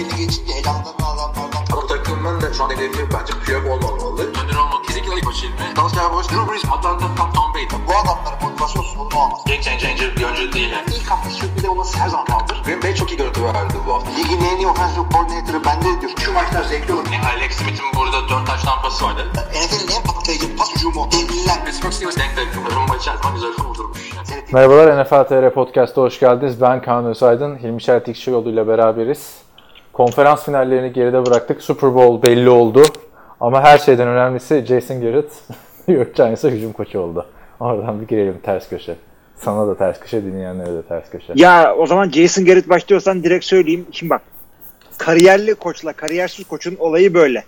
belli geçince elanlarını alanlardan Ama takımın da şu an hedefi bence Piyok olmamalı. Önder olmak kesinlikle ilk başı ilmi. Dallas Cowboys, Drew Brees, Atlanta, Tom, Tom Brady. bu adamların motivasyon sorunu olmaz. Game changer bir oyuncu değil yani. İlk hafta sürpriz olması her zaman kaldır. Green Bay çok iyi görüntü verdi bu hafta. Ligin en iyi offensive coordinator'ı bende diyor. Şu maçlar zevkli olur. Yani Alex Smith'in burada 4 taş tampası vardı. NFL'in en patlayıcı pas hücumu. Devliler. Pittsburgh Steelers denk denk. Rumba içerisinde güzel kurdurmuş. Merhabalar NFL TR Podcast'a hoş geldiniz. Ben Kaan Özaydın, Hilmi Çeltik yoluyla beraberiz. Konferans finallerini geride bıraktık. Super Bowl belli oldu. Ama her şeyden önemlisi Jason Garrett New York Giants'a hücum koçu oldu. Oradan bir girelim ters köşe. Sana da ters köşe, dinleyenlere de ters köşe. Ya o zaman Jason Garrett başlıyorsan direkt söyleyeyim. Şimdi bak. Kariyerli koçla kariyersiz koçun olayı böyle.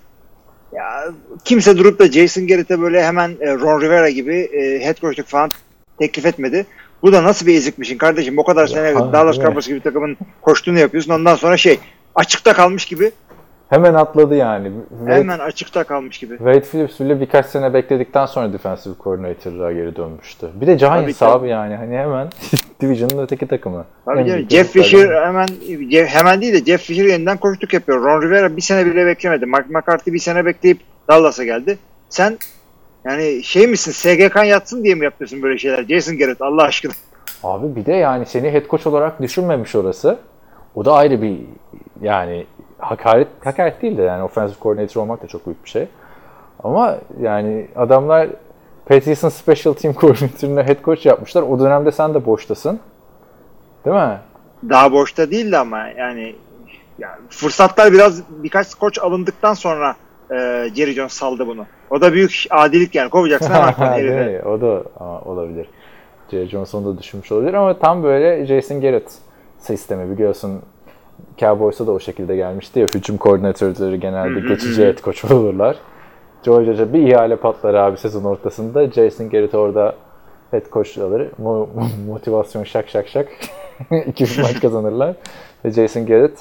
Ya kimse durup da Jason Garrett'e böyle hemen e, Ron Rivera gibi e, head coachluk falan teklif etmedi. Bu da nasıl bir ezikmişin kardeşim. O kadar sene Dallas? Cowboys gibi takımın koştuğunu yapıyorsun. Ondan sonra şey açıkta kalmış gibi. Hemen atladı yani. Wade, Hemen açıkta kalmış gibi. Wade Phillips bile birkaç sene bekledikten sonra defensive coordinator'lığa geri dönmüştü. Bir de Giants Tabii, abi yani hani hemen Division'ın öteki takımı. Tabii canım. Jeff Fisher hemen Jeff- hemen değil de Jeff Fisher yeniden koçluk yapıyor. Ron Rivera bir sene bile beklemedi. Mike McCarthy bir sene bekleyip Dallas'a geldi. Sen yani şey misin SGK yatsın diye mi yapıyorsun böyle şeyler? Jason Garrett Allah aşkına. Abi bir de yani seni head coach olarak düşünmemiş orası. O da ayrı bir yani hakaret hakaret değil de yani offensive coordinator olmak da çok büyük bir şey. Ama yani adamlar Patriots'ın special team coordinator'ını head coach yapmışlar. O dönemde sen de boştasın. Değil mi? Daha boşta değildi ama yani, yani fırsatlar biraz birkaç koç alındıktan sonra e, Jerry Jones saldı bunu. O da büyük adilik yani. Kovacaksın hemen herifi. O da aa, olabilir. Jerry Johnson da düşünmüş olabilir ama tam böyle Jason Garrett sistemi biliyorsun Cowboys'a da o şekilde gelmişti ya hücum koordinatörleri genelde geçici head coach olurlar. Georgia'ca bir ihale patlar abi sezon ortasında. Jason Garrett orada head coach alır. Mo- motivasyon şak şak şak. 2-3 maç kazanırlar. Ve Jason Garrett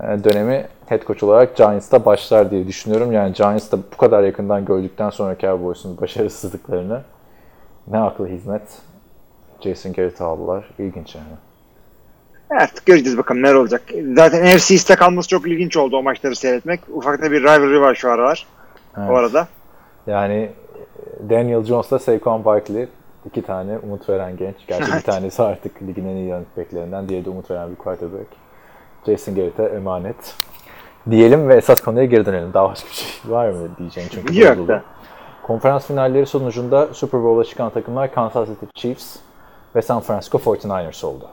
e, dönemi head coach olarak Giants'ta başlar diye düşünüyorum. Yani Giants'ta bu kadar yakından gördükten sonra Cowboys'un başarısızlıklarını ne aklı hizmet Jason Garrett'i aldılar. İlginç yani. Artık göreceğiz bakalım neler olacak. Zaten NFC East'te kalması çok ilginç oldu o maçları seyretmek. Ufakta bir rivalry var şu aralar. Evet. O arada. Yani e, Daniel Jones'la Saquon Barkley iki tane umut veren genç. Gerçi bir tanesi artık ligin en iyi running backlerinden. Diğeri de umut veren bir quarterback. Jason Garrett'e emanet. Diyelim ve esas konuya geri dönelim. Daha başka bir şey var mı diyeceğin çünkü. Yok da. Konferans finalleri sonucunda Super Bowl'a çıkan takımlar Kansas City Chiefs ve San Francisco 49ers oldu.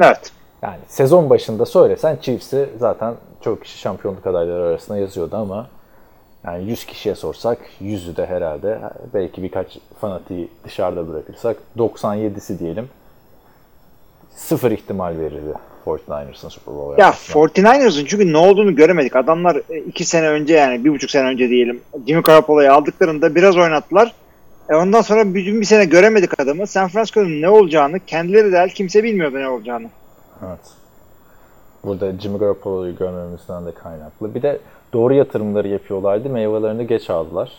Evet. Yani sezon başında söylesen Chiefs'i zaten çok kişi şampiyonluk adayları arasında yazıyordu ama yani 100 kişiye sorsak 100'ü de herhalde belki birkaç fanatiği dışarıda bırakırsak 97'si diyelim sıfır ihtimal verirdi 49ers'ın Super Bowl Ya yapmasına. 49ers'ın çünkü ne olduğunu göremedik. Adamlar e, iki sene önce yani bir buçuk sene önce diyelim Jimmy Garoppolo'yu aldıklarında biraz oynattılar. E ondan sonra bütün bir sene göremedik adamı. San Francisco'nun ne olacağını kendileri de kimse bilmiyordu ne olacağını. Evet. Burada Jimmy Garoppolo'yu görmemizden de kaynaklı. Bir de doğru yatırımları yapıyorlardı. Meyvelerini geç aldılar.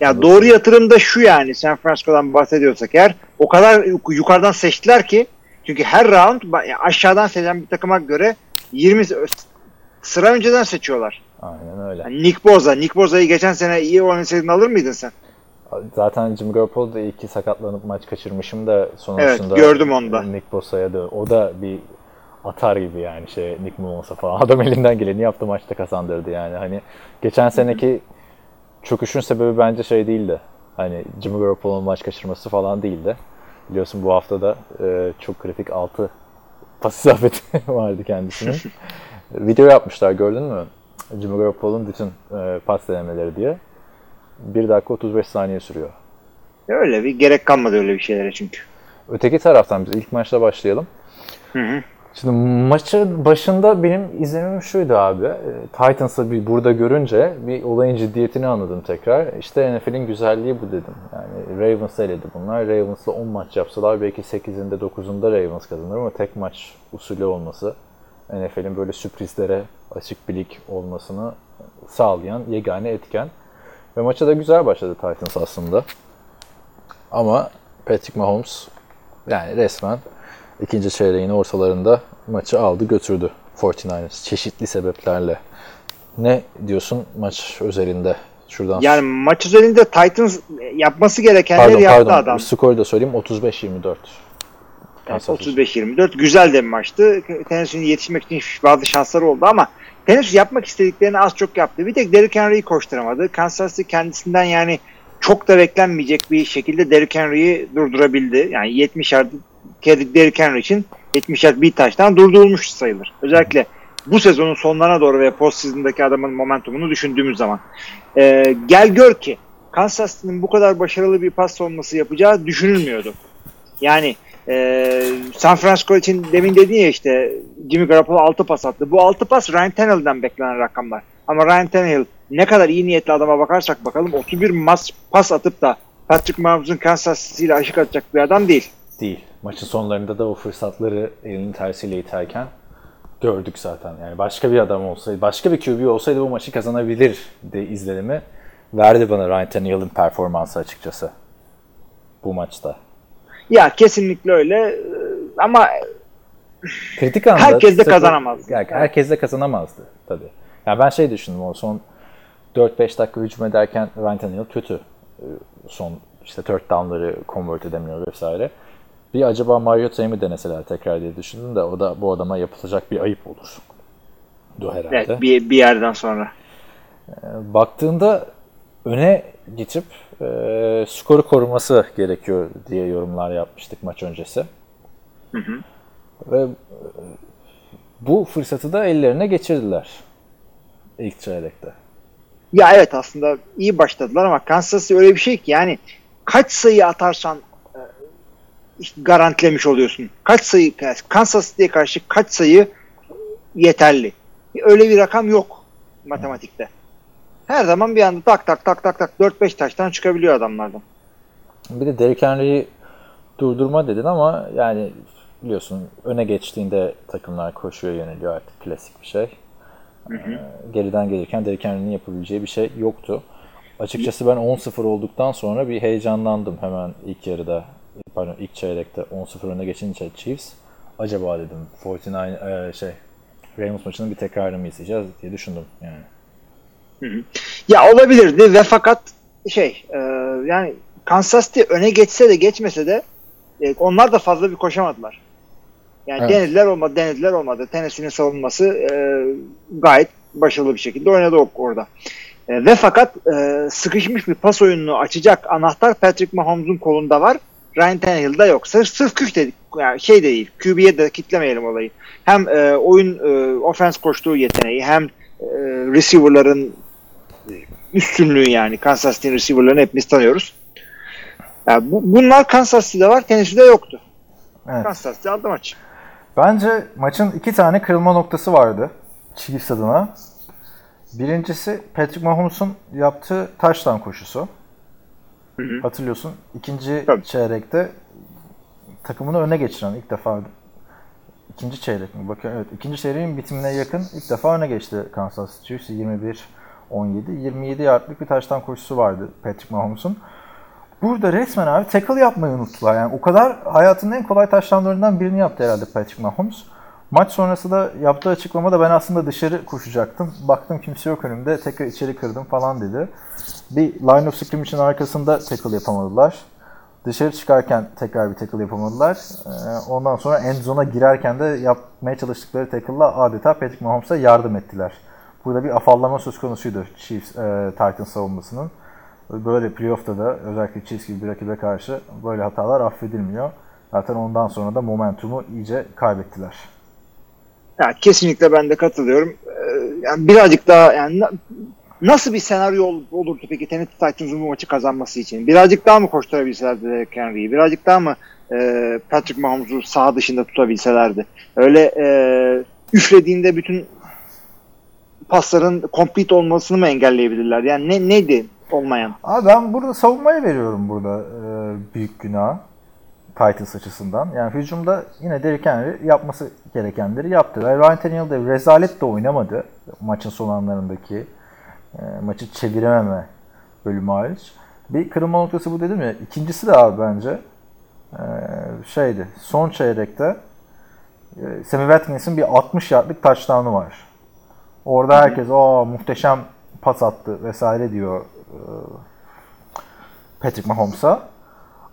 Ya doğru yatırım da şu yani San Francisco'dan bahsediyorsak eğer o kadar yuk- yukarıdan seçtiler ki çünkü her round aşağıdan seçen bir takıma göre 20 s- sıra önceden seçiyorlar. Aynen öyle. Yani Nick Boza, Nick Boza'yı geçen sene iyi oynasaydın alır mıydın sen? Zaten Jimmy Garoppolo da iyi ki sakatlanıp maç kaçırmışım da sonrasında Evet, gördüm onu da. Nick Bosa'ya da o da bir atar gibi yani şey Nick Mulons'a falan. Adam elinden geleni yaptı maçta kazandırdı yani. Hani geçen seneki çöküşün sebebi bence şey değildi. Hani Jimmy Garoppolo'nun maç kaçırması falan değildi. Biliyorsun bu hafta da e, çok kritik 6 pas isabeti vardı kendisinin. Video yapmışlar gördün mü? Jimmy Garoppolo'nun bütün e, pas denemeleri diye. 1 dakika 35 saniye sürüyor. Öyle bir gerek kalmadı öyle bir şeylere çünkü. Öteki taraftan biz ilk maçla başlayalım. Hı hı. Şimdi maçın başında benim izlemim şuydu abi. e, Titans'ı bir burada görünce bir olayın ciddiyetini anladım tekrar. İşte NFL'in güzelliği bu dedim. Yani Ravens eledi bunlar. Ravens'la 10 maç yapsalar belki 8'inde 9'unda Ravens kazanır ama tek maç usulü olması NFL'in böyle sürprizlere açık bir lig olmasını sağlayan yegane etken. Ve maça da güzel başladı Titans aslında. Ama Patrick Mahomes yani resmen ikinci çeyreğin ortalarında maçı aldı götürdü 49ers çeşitli sebeplerle. Ne diyorsun maç özelinde? Şuradan Yani maç üzerinde Titans yapması gerekenleri pardon, yaptı pardon. adam. Skoru da söyleyeyim 35-24. Evet, Kansas City. 35-24 güzel de bir maçtı. Tennessee'nin yetişmek için bazı şansları oldu ama Tennessee yapmak istediklerini az çok yaptı. Bir tek Derrick Henry'i koşturamadı. Kansas City kendisinden yani çok da beklenmeyecek bir şekilde Derrick Henry'i durdurabildi. Yani 70 yard Derrick Henry için 70 yard bir taştan durdurulmuş sayılır. Özellikle bu sezonun sonlarına doğru ve postseason'daki adamın momentumunu düşündüğümüz zaman. Ee, gel gör ki Kansas City'nin bu kadar başarılı bir pas savunması yapacağı düşünülmüyordu. Yani ee, San Francisco için demin dedin ya işte Jimmy Garoppolo 6 pas attı. Bu 6 pas Ryan Tannehill'den beklenen rakamlar. Ama Ryan Tannehill ne kadar iyi niyetli adama bakarsak bakalım 31 mas pas atıp da Patrick Mahomes'un Kansas City ile aşık atacak bir adam değil. Değil. Maçın sonlarında da o fırsatları elinin tersiyle iterken gördük zaten. Yani başka bir adam olsaydı, başka bir QB olsaydı bu maçı kazanabilir de izlenimi verdi bana Ryan Tannehill'in performansı açıkçası bu maçta. Ya kesinlikle öyle Ee, ama Kritik anda Herkes de kazanamazdı. Yani herkes de kazanamazdı tabii. Yani ben şey düşündüm o son 4-5 dakika hücum ederken Ryan kötü. Ee, Son işte third down'ları convert edemiyor vesaire. Bir acaba Mariota'yı mı deneseler tekrar diye düşündüm de o da bu adama yapılacak bir ayıp olur. Du herhalde. evet, bir, bir yerden sonra. Baktığında öne geçip e, skoru koruması gerekiyor diye yorumlar yapmıştık maç öncesi. Ve e, bu fırsatı da ellerine geçirdiler ilk çeyrekte. Ya evet aslında iyi başladılar ama Kansas City öyle bir şey ki yani kaç sayı atarsan e, işte garantilemiş oluyorsun. Kaç sayı Kansas City'ye karşı kaç sayı yeterli. Öyle bir rakam yok matematikte. Her zaman bir anda tak tak tak tak tak 4-5 taştan çıkabiliyor adamlardan. Bir de Derrick Henry'i durdurma dedin ama yani biliyorsun öne geçtiğinde takımlar koşuyor yöneliyor artık klasik bir şey. Ee, geriden gelirken Derrick Henry'nin yapabileceği bir şey yoktu. Açıkçası ben 10-0 olduktan sonra bir heyecanlandım hemen ilk yarıda. Pardon ilk çeyrekte 10-0 öne geçince Chiefs. Acaba dedim 49 e, şey Ravens maçının bir tekrarını mı izleyeceğiz diye düşündüm yani. Ya olabilirdi ve fakat şey e, yani Kansas City öne geçse de geçmese de e, onlar da fazla bir koşamadılar. Yani Evet. denediler olmadı, denediler olmadı. Tennessee'nin savunması e, gayet başarılı bir şekilde oynadı orada. E, ve fakat e, sıkışmış bir pas oyununu açacak anahtar Patrick Mahomes'un kolunda var. Ryan Tannehill'da yok. Sırf, sırf güç dedik. Yani şey de değil. QB'ye de kitlemeyelim olayı. Hem e, oyun e, ofens koştuğu yeteneği hem e, receiver'ların üstünlüğü yani. Kansas City receiver'larını hepimiz tanıyoruz. Yani bu, bunlar Kansas City'de var. Tennessee'de yoktu. Evet. Kansas City aldı maçı. Bence maçın iki tane kırılma noktası vardı Chiefs adına. Birincisi Patrick Mahomes'un yaptığı touchdown koşusu. Hatırlıyorsun. İkinci Tabii. çeyrekte takımını öne geçiren ilk defa ikinci çeyrek mi? Bakın evet. ikinci çeyreğin bitimine yakın ilk defa öne geçti Kansas City Chiefs 21 17 27 yardlık bir touchdown koşusu vardı Patrick Mahomes'un. Burada resmen abi tackle yapmayı unuttular. Yani o kadar hayatının en kolay taşlamlarından birini yaptı herhalde Patrick Mahomes. Maç sonrası da yaptığı açıklamada ben aslında dışarı koşacaktım. Baktım kimse yok önümde. Tekrar içeri kırdım falan dedi. Bir line of scrimmage'in arkasında tackle yapamadılar. Dışarı çıkarken tekrar bir tackle yapamadılar. Ee, Ondan sonra end zone'a girerken de yapmaya çalıştıkları tackle'la adeta Patrick Mahomes'a yardım ettiler. Burada bir afallama söz konusuydu Chiefs, e, Titans savunmasının. Böyle playoff'ta da özellikle Chiefs gibi bir rakibe karşı böyle hatalar affedilmiyor. Zaten ondan sonra da momentumu iyice kaybettiler. Ya kesinlikle ben de katılıyorum. Ee, yani birazcık daha yani na- nasıl bir senaryo ol- olurdu peki Tennessee Titans'ın bu maçı kazanması için? Birazcık daha mı koşturabilselerdi Derrick Henry'i? Birazcık daha mı e, Patrick Mahomes'u sağ dışında tutabilselerdi? Öyle e, üflediğinde bütün pasların complete olmasını mı engelleyebilirler? Yani ne neydi olmayan? Abi ben burada savunmaya veriyorum burada e, büyük günah Titans açısından. Yani hücumda yine Derrick Henry yapması gerekenleri yaptı. Ryan Tannehill de rezalet de oynamadı maçın son anlarındaki e, maçı çevirememe bölümü hariç. Bir kırılma noktası bu dedim ya. İkincisi de abi bence e, şeydi son çeyrekte e, Sammy Watkins'in bir 60 yardlık touchdown'u var. Orada herkes o muhteşem pas attı vesaire diyor e, Patrick Mahomes'a.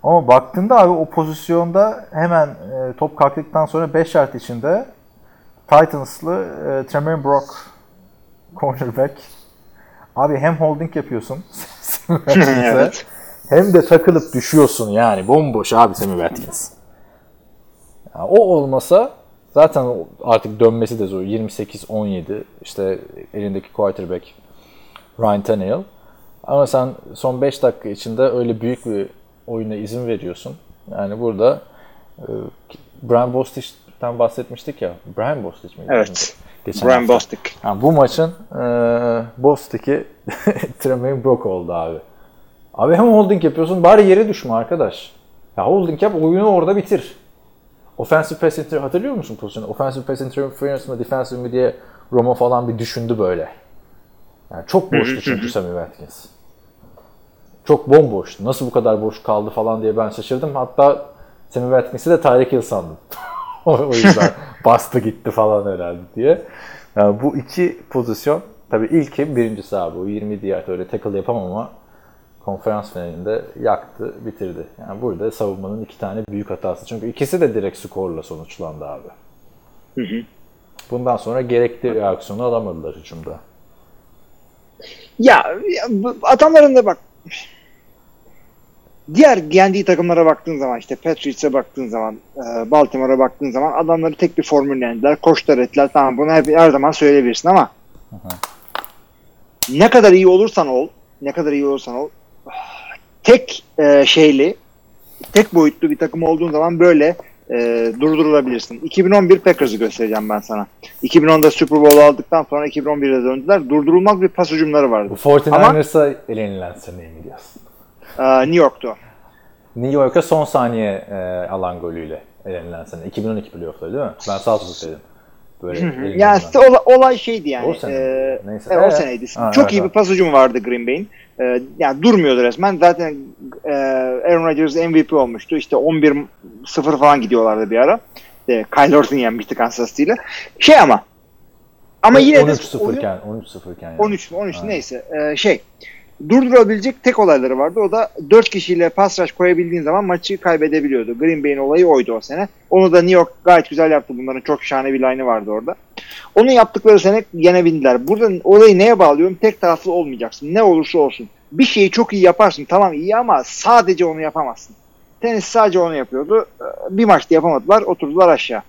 Ama baktığında abi o pozisyonda hemen e, top kalktıktan sonra 5 yard içinde Titans'lı e, Tremaine Brock cornerback. Abi hem holding yapıyorsun Evet. hem de takılıp düşüyorsun yani. Bomboş abi Sammy Watkins. Ya o olmasa zaten artık dönmesi de zor. 28-17 işte elindeki quarterback Ryan Tannehill. Ama sen son 5 dakika içinde öyle büyük bir oyuna izin veriyorsun. Yani burada e, Brian Bostich'ten bahsetmiştik ya. Brian Bostich miydi? Evet. Geçen Brian hafta. Bostic. Ha, bu maçın e, Bostick'i Tremaine Brock oldu abi. Abi hem holding yapıyorsun bari yere düşme arkadaş. Ya holding yap oyunu orada bitir. Offensive pass interference hatırlıyor musun pozisyonu? Offensive pass interference mi defensive mi diye Romo falan bir düşündü böyle. Yani çok boştu çünkü Sammy Watkins. Çok bomboştu. Nasıl bu kadar boş kaldı falan diye ben şaşırdım. Hatta Sammy Watkins'i de Tyreek Hill sandım. o yüzden bastı gitti falan herhalde diye. Yani bu iki pozisyon tabii ilki birincisi abi o 20 yard öyle tackle yapamam ama konferans finalinde yaktı, bitirdi. Yani burada savunmanın iki tane büyük hatası. Çünkü ikisi de direkt skorla sonuçlandı abi. Bundan sonra gerekli reaksiyonu alamadılar hücumda. Ya, ya adamların da bak diğer yendiği takımlara baktığın zaman işte Patriots'a baktığın zaman e, Baltimore'a baktığın zaman adamları tek bir formülle yendiler. Koçlar ettiler. Tamam bunu hep, her zaman söyleyebilirsin ama ne kadar iyi olursan ol ne kadar iyi olursan ol tek e, şeyli tek boyutlu bir takım olduğun zaman böyle e, durdurulabilirsin. 2011 Packers'ı göstereceğim ben sana. 2010'da Super Bowl aldıktan sonra 2011'de döndüler. Durdurulmaz bir pas hücumları vardı. Bu 49ers'a elenilen sene mi diyorsun? Ee, New York'tu. New York'a son saniye e, alan golüyle elenilen sene. 2012 playoff'ları değil mi? Ben dedim. Böyle Yani elinden. işte olay, şeydi yani. O sene Ee, mi? Neyse. Ee? o seneydi. Ha, Çok evet, iyi bir pas vardı Green Bay'in. Ee, yani durmuyordu resmen. Zaten e, Aaron Rodgers MVP olmuştu. İşte 11-0 falan gidiyorlardı bir ara. E, Kyle Orton yenmişti Kansas City'yle. Şey ama ama yine de 13-0 oyun- iken, 13-0 iken yani. 13 13 Aynen. neyse Ee, şey durdurabilecek tek olayları vardı. O da 4 kişiyle pas rush koyabildiğin zaman maçı kaybedebiliyordu. Green Bay'in olayı oydu o sene. Onu da New York gayet güzel yaptı. Bunların çok şahane bir line'ı vardı orada. Onu yaptıkları sene yenebildiler. Burada olayı neye bağlıyorum? Tek taraflı olmayacaksın. Ne olursa olsun. Bir şeyi çok iyi yaparsın. Tamam iyi ama sadece onu yapamazsın. Tenis sadece onu yapıyordu. Bir maçta yapamadılar. Oturdular aşağı.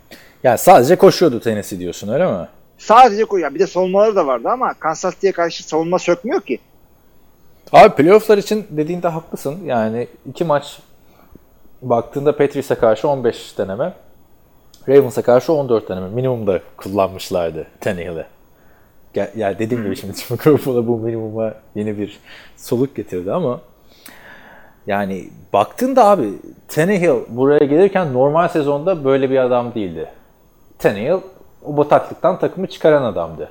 Yani sadece koşuyordu Tennessee diyorsun öyle mi? Sadece ya Bir de savunmaları da vardı ama Kansas City'ye karşı savunma sökmüyor ki. Abi playofflar için dediğinde haklısın. Yani iki maç baktığında Patriots'a karşı 15 deneme, Ravens'a karşı 14 deneme minimumda kullanmışlardı Tannehill'i. Gel- Yani dediğim gibi şimdi Jimmy Garoppolo bu minimuma yeni bir soluk getirdi ama yani baktığında abi Tannehill buraya gelirken normal sezonda böyle bir adam değildi. Tannehill o bataklıktan takımı çıkaran adamdı.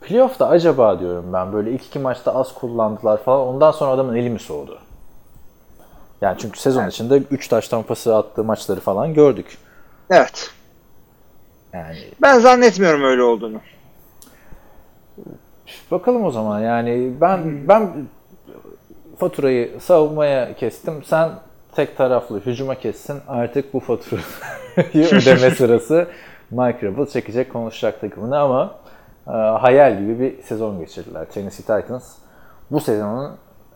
Playoff'ta acaba diyorum ben böyle ilk iki maçta az kullandılar falan ondan sonra adamın eli mi soğudu? Yani çünkü sezon içinde 3 taş tampası attığı maçları falan gördük. Evet. Yani Ben zannetmiyorum öyle olduğunu. bakalım o zaman yani ben ben faturayı savunmaya kestim. Sen tek taraflı hücuma kessin. Artık bu faturayı ödeme sırası Mike Rabel çekecek konuşacak takımını ama e, hayal gibi bir sezon geçirdiler. Tennessee Titans bu sezonun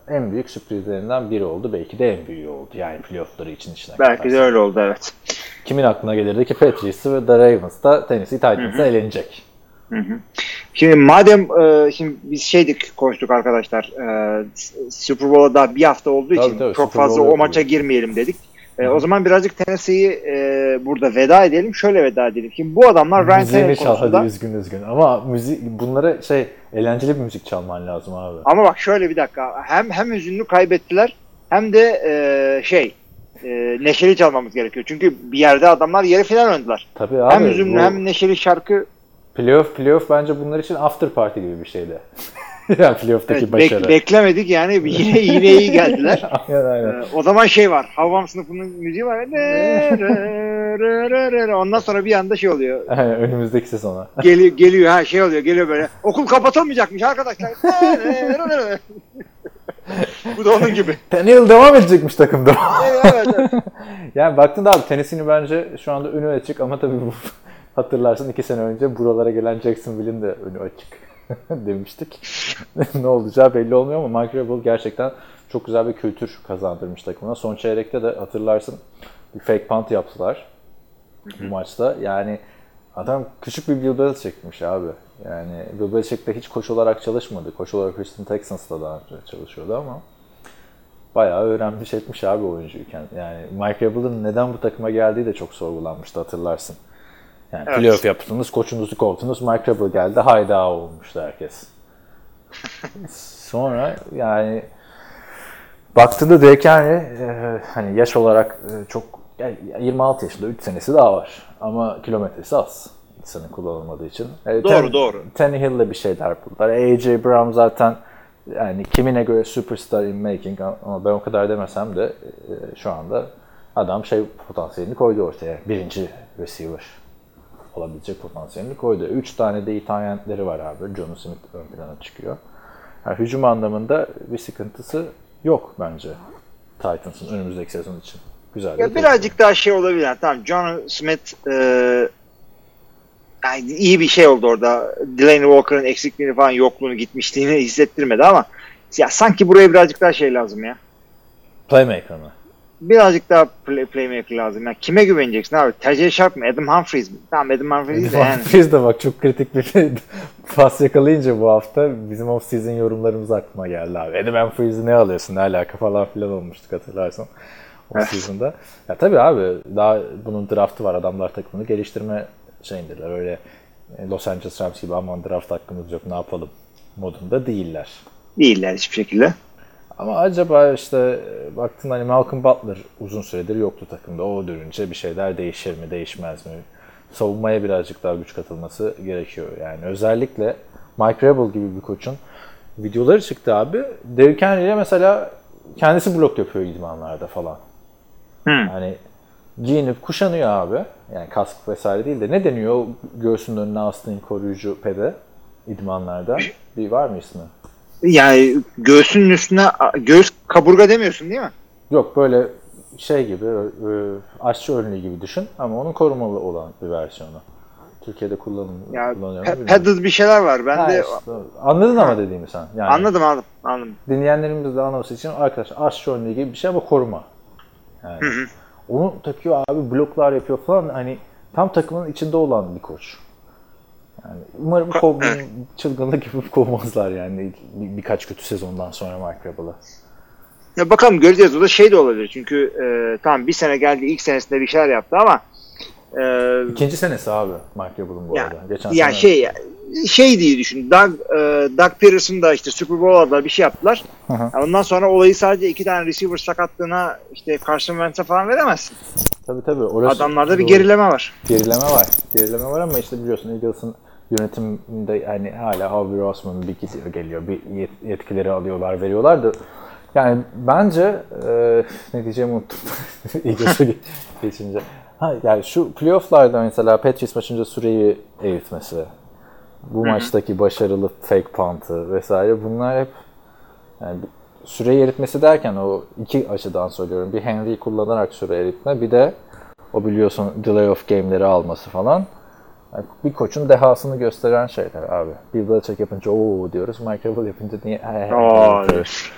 en büyük sürprizlerinden biri oldu. Belki de en büyüğü oldu. Yani playoffları için içine Belki de katarsan. öyle oldu evet. Kimin aklına gelirdi ki Patriots ve The Ravens da Tennessee Titans'a elenecek. Şimdi madem e, şimdi biz şeydik konuştuk arkadaşlar. E, Super Bowl'a daha bir hafta olduğu Tabii, için tabii, çok Super fazla Bowl o maça girmeyelim dedik. E, o zaman birazcık Tennessee'yi e, burada veda edelim. Şöyle veda edelim. Şimdi bu adamlar Ryan Tannehill konusunda hadi üzgün üzgün. Ama müzik bunlara şey eğlenceli bir müzik çalman lazım abi. ama bak şöyle bir dakika. Hem hem hüzünlü kaybettiler hem de e, şey e, neşeli çalmamız gerekiyor. Çünkü bir yerde adamlar yarı final oynadılar. Tabii abi. hem hüzünlü bu hem neşeli şarkı playoff playoff bence bunlar için after party gibi bir şeydi. yani playoff'taki Evet, bek- başarı. beklemedik yani yine yine iyi geldiler. aynen aynen. Ee, o zaman şey var. Havam sınıfının müziği var. Ondan sonra bir anda şey oluyor. Aynen, önümüzdeki sezona. Geliyor, geliyor ha şey oluyor. Geliyor böyle. Okul kapatılmayacakmış arkadaşlar. Bu da onun gibi. Tannehill devam edecekmiş takımda. Evet, evet. yani baktığında abi Tennessee'ni bence şu anda önü açık ama tabii bu hatırlarsın iki sene önce buralara gelen Jacksonville'in de önü açık demiştik. ne olacağı belli olmuyor ama Mike Rabel gerçekten çok güzel bir kültür kazandırmış takımına. Son çeyrekte de hatırlarsın bir fake punt yaptılar bu maçta. Yani adam küçük bir Bill Belichick'miş abi. Yani Bill Belichick de hiç koç olarak çalışmadı. Koç olarak Houston Texans'ta daha önce çalışıyordu ama bayağı öğrenmiş etmiş abi oyuncuyken. Yani Mike Rabel'ın neden bu takıma geldiği de çok sorgulanmıştı hatırlarsın. Yani Evet. playoff yaptınız, koçunuzu kovdunuz, Mike Rabel geldi, hayda olmuştu herkes. Sonra yani baktığında Derek Henry e, hani yaş olarak e, çok yani 26 yaşında 3 senesi daha var. Ama kilometresi az. Sene kullanılmadığı için. E, Doğru, doğru. Tannehill'le bir şeyler buldular. AJ Brown zaten yani kimine göre superstar in making ama ben o kadar demesem de e, şu anda adam şey potansiyelini koydu ortaya. Birinci receiver olabilecek potansiyelini koydu. Üç tane de iyi talentleri var abi. John Smith ön plana çıkıyor. Yani hücum anlamında bir sıkıntısı yok bence Titans'ın önümüzdeki sezon için. Güzel. Ya bir birazcık daha şey olabilir. Tamam John Smith e, yani iyi bir şey oldu orada. Delaney Walker'ın eksikliğini falan yokluğunu gitmişliğini hissettirmedi ama ya sanki buraya birazcık daha şey lazım ya. playmaker mı? Birazcık daha play, playmaker lazım. Yani kime güveneceksin abi? Tercih Sharp mı? Adam Humphries mi? Tamam Adam Humphries de yani. Biz de bak çok kritik bir pas yakalayınca bu hafta bizim off season yorumlarımız aklıma geldi abi. Adam Humphries'i ne alıyorsun ne alaka falan filan olmuştuk hatırlarsan off season'da. Ya tabii abi daha bunun draftı var adamlar takımını geliştirme şeyindeler öyle e, Los Angeles Rams gibi aman draft hakkımız yok ne yapalım modunda değiller. Değiller hiçbir şekilde. Ama acaba işte e, baktın hani Malcolm Butler uzun süredir yoktu takımda. O dönünce bir şeyler değişir mi, değişmez mi? Savunmaya birazcık daha güç katılması gerekiyor. Yani özellikle Mike Rabel gibi bir koçun videoları çıktı abi. Derrick Henry ile mesela kendisi blok yapıyor idmanlarda falan. Hı. Yani giyinip kuşanıyor abi. Yani kask vesaire değil de ne deniyor göğsünün önüne astığın koruyucu pede idmanlarda? Bir var mı ismi? Yani göğsünün üstüne göğüs kaburga demiyorsun değil mi? Yok böyle şey gibi aşçı önlüğü gibi düşün ama onun korumalı olan bir versiyonu. Türkiye'de kullanım, Ya kullanıyor pe- padded bir şeyler var. Ben Ha, de işte, anladın ama dediğimi sen. Yani anladım anladım anladım. Dinleyenlerimiz de anlaması için arkadaşlar aşçı önlüğü gibi bir şey ama koruma. Yani. Onu takıyor abi bloklar yapıyor falan hani tam takımın içinde olan bir koç. Yani umarım kov, çılgınlık gibi kovmazlar yani bir, birkaç kötü sezondan sonra Mike Rabel'ı. Ya bakalım göreceğiz. O da şey de olabilir. Çünkü e, tamam bir sene geldi ilk senesinde bir şeyler yaptı ama e, İkinci senesi abi Mike Rabel'ın bu ya, arada. Geçen ya sene- şey şey diye düşün. Doug, e, Doug Pearson da işte Super Bowl aldılar bir şey yaptılar. Hı hı. Ondan sonra olayı sadece iki tane receiver sakatlığına işte Carson Wentz'e falan veremezsin. Tabii tabii. Orası, Adamlarda bir Doğru. gerileme var. gerileme var. Gerileme var ama işte biliyorsun Eagles'ın yönetiminde yani hala Harvey Roseman bir gidiyor geliyor. Bir yet- yetkileri alıyorlar veriyorlar da yani bence e, ne diyeceğimi unuttum. Ge- geçince. Ha, yani şu playofflarda mesela Patriots maçınca süreyi eritmesi, bu maçtaki başarılı fake punt'ı vesaire bunlar hep yani süre eritmesi derken o iki açıdan söylüyorum. Bir Henry'i kullanarak süre eritme bir de o biliyorsun delay of game'leri alması falan. Yani bir koçun dehasını gösteren şeyler abi. Bill Belichick yapınca ooo diyoruz. Mike Rabel yapınca niye Aa, diyoruz.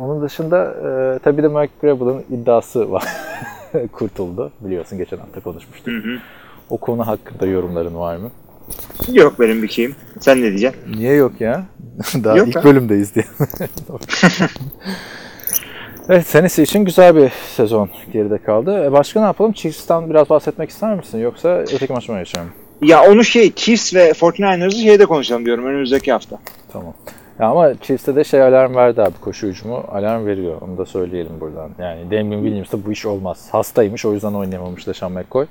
Onun dışında e, tabii de Mike Rabel'ın iddiası var. Kurtuldu. Biliyorsun geçen hafta konuşmuştuk. O konu hakkında yorumların var mı? Yok benim bir şeyim. Sen ne diyeceksin? Niye yok ya? Daha Yok ilk ha. bölümdeyiz diye. evet senesi için güzel bir sezon geride kaldı. E başka ne yapalım? Chiefs'tan biraz bahsetmek ister misin? Yoksa öteki maçıma geçelim. Ya onu şey Chiefs ve 49ers'ı şeyde konuşalım diyorum önümüzdeki hafta. Tamam. Ya ama Chiefs'te de şey alarm verdi abi koşu hücumu. Alarm veriyor. Onu da söyleyelim buradan. Yani Damien Williams'ta bu iş olmaz. Hastaymış o yüzden oynayamamış LeSean McCoy.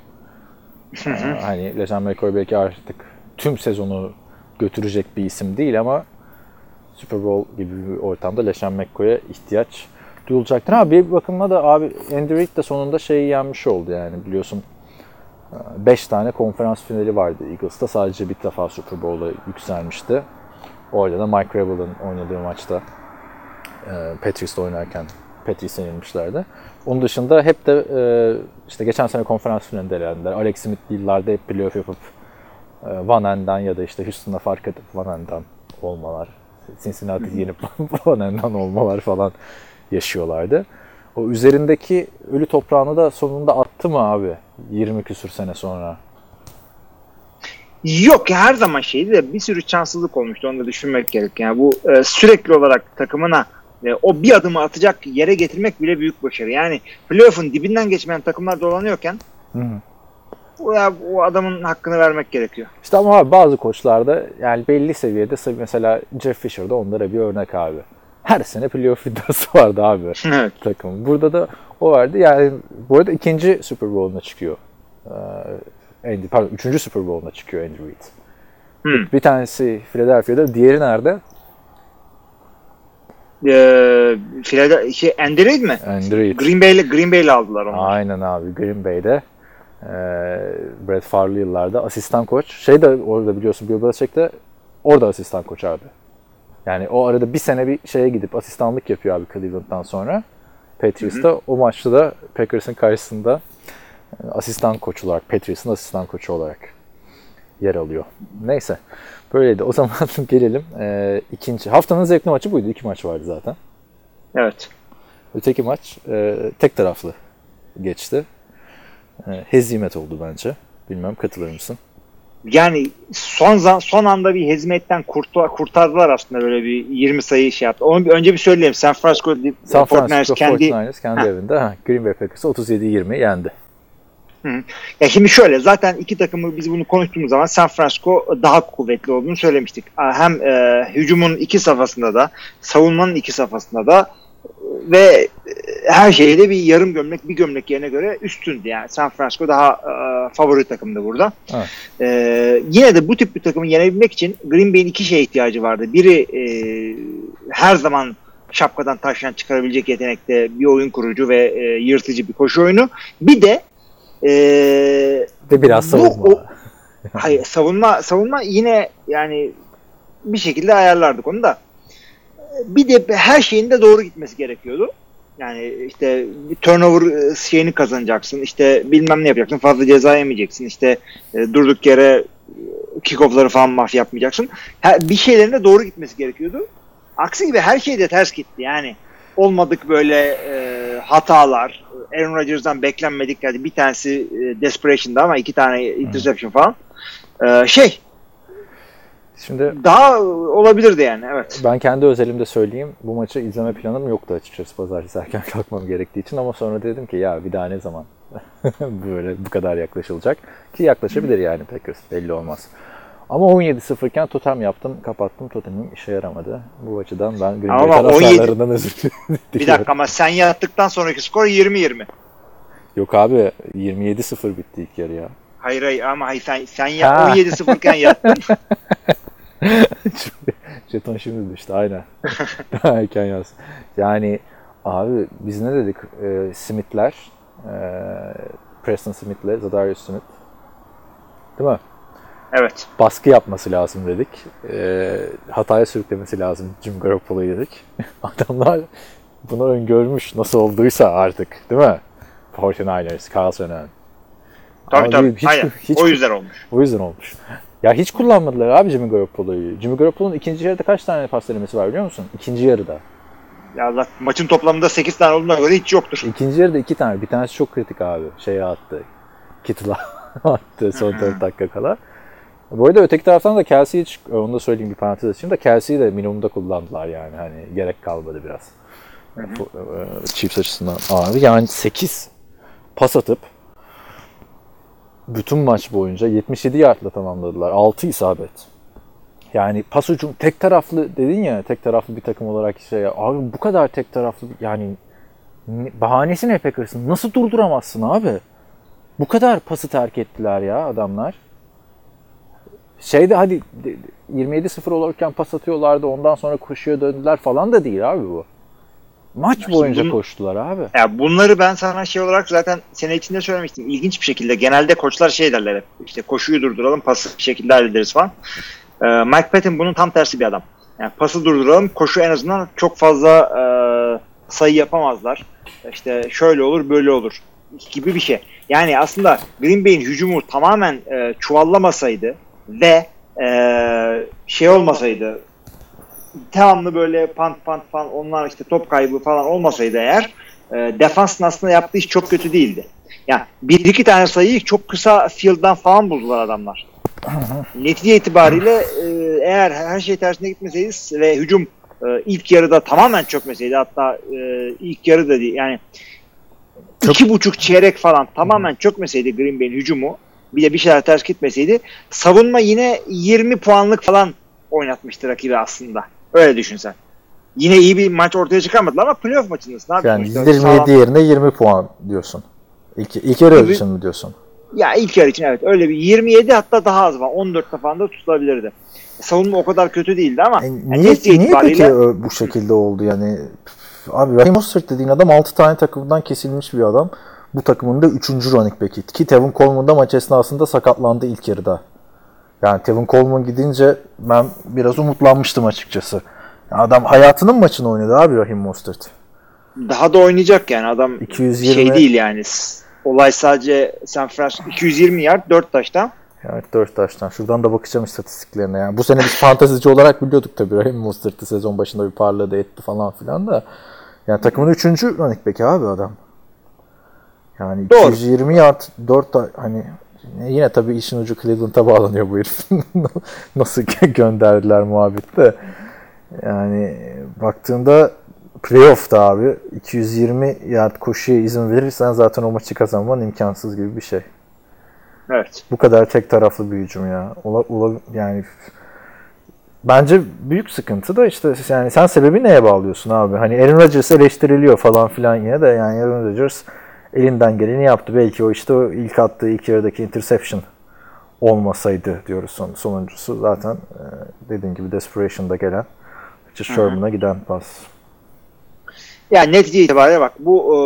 Aa, hani LeSean McCoy belki artık tüm sezonu götürecek bir isim değil ama Super Bowl gibi bir ortamda LeSean McCoy'a ihtiyaç duyulacaktır. Ha bir bakıma da abi Andy Reid de sonunda şeyi yenmiş oldu yani biliyorsun 5 tane konferans finali vardı Eagles'ta. Sadece bir defa Super Bowl'a yükselmişti. Orada da Mike Rabel'ın oynadığı maçta e, Patriots'ta oynarken Patriots'a yenilmişlerdi. Onun dışında hep de e, işte geçen sene konferans finalinde elendiler. Alex Smith yıllarda hep playoff yapıp e, Van En'den ya da işte Houston'da fark edip Van En'den olmalar. Cincinnati'yi yenip Van En'den olmalar falan yaşıyorlardı. O üzerindeki ölü toprağını da sonunda attı mı abi 20 küsür sene sonra? Yok ya her zaman şeydi de bir sürü şanssızlık olmuştu onu da düşünmek gerek. Yani bu e, sürekli olarak takımına e, o bir adımı atacak yere getirmek bile büyük başarı. Yani playoff'un dibinden geçmeyen takımlar dolanıyorken Hı hı. o, o adamın hakkını vermek gerekiyor. İşte ama abi bazı koçlarda yani belli seviyede mesela Jeff Fisher'da onlara bir örnek abi. Her sene playoff iddiası vardı abi evet. takım. Burada da o vardı. Yani bu arada ikinci Super Bowl'una çıkıyor. Ee, Andy, pardon üçüncü Super Bowl'una çıkıyor Andy Reid. Hmm. Bir tanesi Philadelphia'da, diğeri nerede? Ee, Philadelphia, şey, Andy Reid mi? Andy Reid. Green Bay'le Green Bay'le aldılar onu. Aynen abi Green Bay'de e, Brett Favre'lı yıllarda asistan koç. Şey de orada biliyorsun Bill Belichick de orada asistan koç abi. Yani o arada bir sene bir şeye gidip asistanlık yapıyor abi Cleveland'dan sonra. Patriots'ta o maçta da Packers'ın karşısında e, asistan koç olarak, Patriots'ın asistan koçu olarak yer alıyor. Neyse. Böyleydi. O zaman gelelim e, ikinci. Haftanın zevkli maçı buydu. İki maç vardı zaten. Evet. Öteki maç e, tek taraflı geçti. E, hezimet oldu bence. Bilmem katılır mısın? Yani son son anda bir hizmetten kurtu- kurtardılar aslında böyle bir 20 sayı şey yaptı. Onu bir, önce bir söyleyeyim. San Francisco San 49ers Francisco kendi 49ers kendi Ha. evinde ha, Green Bay Packers'ı 37-20 yendi. Ya şimdi şöyle zaten iki takımı biz bunu konuştuğumuz zaman San Francisco daha kuvvetli olduğunu söylemiştik. Hem e, hücumun iki safhasında da savunmanın iki safhasında da ve e, her şeyde bir yarım gömlek bir gömlek yerine göre üstündü. Yani San Francisco daha e, favori takımdı burada. Evet. E, yine de bu tip bir takımı yenebilmek için Green Bay'in iki şeye ihtiyacı vardı. Biri e, her zaman şapkadan taştan çıkarabilecek yetenekte bir oyun kurucu ve e, yırtıcı bir koşu oyunu. Bir de e, Ve biraz Bu- savunma. o- hayır savunma savunma yine yani bir şekilde ayarlardık onu da. Bir de her şeyin de doğru gitmesi gerekiyordu. Yani işte turnover şeyini kazanacaksın. işte bilmem ne yapacaksın. Fazla ceza yemeyeceksin. işte e, durduk yere kickoff'ları falan maf yapmayacaksın. Bir şeylerin de doğru gitmesi gerekiyordu. Aksi gibi her şey de ters gitti. Yani olmadık böyle e, hatalar. Aaron Rodgers'dan beklenmedik. Yani bir tanesi e, desperation'da ama iki tane interception falan. E, şey Şimdi daha olabilirdi yani evet. ben kendi özelimde söyleyeyim. Bu maçı izleme planım yoktu açıkçası pazartesi erken kalkmam gerektiği için ama sonra dedim ki ya bir daha ne zaman böyle bu kadar yaklaşılacak ki yaklaşabilir yani Packers belli olmaz. Ama 17-0 iken totem yaptım, kapattım. Totemim işe yaramadı. Bu açıdan ben Green Bay Ama 17 taraftarlarından özür diliyorum. Bir dakika ama sen yattıktan sonraki skor 20-20. Yok abi 27-0 bitti ilk yarı ya. Hayır hayır ama hayır, sen, sen ya Ha. 17-0 iken yattın. Jeton şimdi düştü aynen. Daha erken yaz. Yani abi biz ne dedik? Ee, Smith'ler, e, Preston Smith'le Zadarius Smith. Değil mi? evet. Baskı yapması lazım dedik. Ee, hataya sürüklemesi lazım Jim Garoppolo'yu dedik. Adamlar bunu öngörmüş nasıl olduysa artık değil mi? 49ers, Kyle Shanahan. Tabii Abi tabii. hiç- Aynen. hiç- o yüzden olmuş. O yüzden olmuş. Ya hiç kullanmadılar abi Jimmy Garoppolo'yu. Jimmy Garoppolo'nun ikinci yarıda kaç tane pas denemesi var biliyor musun? İkinci yarıda. Ya Allah, maçın toplamında 8 tane olduğuna göre hiç yoktur. İkinci yarıda iki tane. Bir tanesi çok kritik abi. Şeye attı. Kittle'a attı son 4 dakika kala. Bu arada öteki taraftan da Kelsey'yi hiç, onu da söyleyeyim bir parantez açayım da Kelsey'yi de minimumda kullandılar yani. Hani gerek kalmadı biraz. Bu, e, Chiefs açısından abi. Yani 8 pas atıp bütün maç boyunca 77 yardla tamamladılar. 6 isabet. Yani pas ucum tek taraflı dedin ya tek taraflı bir takım olarak şey abi bu kadar tek taraflı yani ne- bahanesi ne Packers'ın? Nasıl durduramazsın abi? Bu kadar pası terk ettiler ya adamlar. şeyde hadi de- de- 27-0 olurken pas atıyorlardı ondan sonra koşuya döndüler falan da değil abi bu. Maç şimdi boyunca bunu- koştular abi. Ya bunları ben sana şey olarak zaten sene içinde söylemiştim. İlginç bir şekilde genelde koçlar şey derler hep. İşte koşuyu durduralım, pası bir şekilde hallederiz falan. Ee, Mike Patton bunun tam tersi bir adam. Yani pası durduralım, koşu en azından çok fazla e, sayı yapamazlar. İşte şöyle olur, böyle olur gibi bir şey. Yani aslında Green Bay'in hücumu tamamen e, çuvallamasaydı ve e, şey olmasaydı devamlı böyle pant pant falan onlar işte top kaybı falan olmasaydı eğer e, defansın aslında yaptığı iş çok kötü değildi. Yani bir iki tane sayıyı çok kısa field'dan falan buldular adamlar. Netice itibariyle e, eğer her şey tersine gitmeseydi ve hücum e, ilk yarıda tamamen çökmeseydi hatta e, ilk yarı da değil yani iki buçuk çeyrek falan tamamen çökmeseydi Green Bay'in hücumu bir de bir şeyler ters gitmeseydi savunma yine 20 puanlık falan oynatmıştı rakibi aslında. Öyle düşünsen. Yine iyi bir maç ortaya çıkarmadılar ama playoff maçındasın abi. Yani Sonuçta 27 sağlam- yerine 20 puan diyorsun. İlk, ilk yarı Tabii. için mi diyorsun? Ya ilk yarı için evet öyle bir 27 hatta daha az var. 14'te falan da tutulabilirdi. Savunma o kadar kötü değildi ama E, yani niye, niye peki itibariyle- ö- bu şekilde oldu yani? Abi Raheem Mostert dediğin adam 6 tane takımdan kesilmiş bir adam. Bu takımın da 3. running back'i. Ki Tevin Coleman da maç esnasında sakatlandı ilk yarıda. Yani Tevin Coleman gidince ben biraz umutlanmıştım açıkçası. Adam hayatının maçını oynadı abi Raheem Mostert. daha da oynayacak yani adam 220 şey değil yani. Olay sadece San Francisco 220 yard 4 taştan. Evet 4 taştan. Şuradan da bakacağım istatistiklerine. Yani bu sene biz fantazici olarak biliyorduk tabii Raheem Mostert'ı sezon başında bir parladı etti falan filan da. Yani takımın 3. running back'i abi adam. Yani Doğru. 220 yard 4 ta- hani yine tabii işin ucu Cleveland'a bağlanıyor bu herif. Nasıl gönderdiler muhabbette. Yani baktığında playoff'ta abi 220 yard koşuya izin verirsen zaten o maçı kazanman imkansız gibi bir şey. Evet. Bu kadar tek taraflı bir hücum ya. Ola, ola- yani bence büyük sıkıntı da işte yani sen sebebi neye bağlıyorsun abi? Hani Aaron Rodgers eleştiriliyor falan filan yine de yani Aaron Rodgers elinden geleni yaptı. Belki o işte o ilk attığı ilk yarıdaki interception olmasaydı diyoruz son, sonuncusu. Zaten e, dediğin gibi desperation'da gelen Richard Sherman'a giden pas. Yani netice itibariyle bak bu e,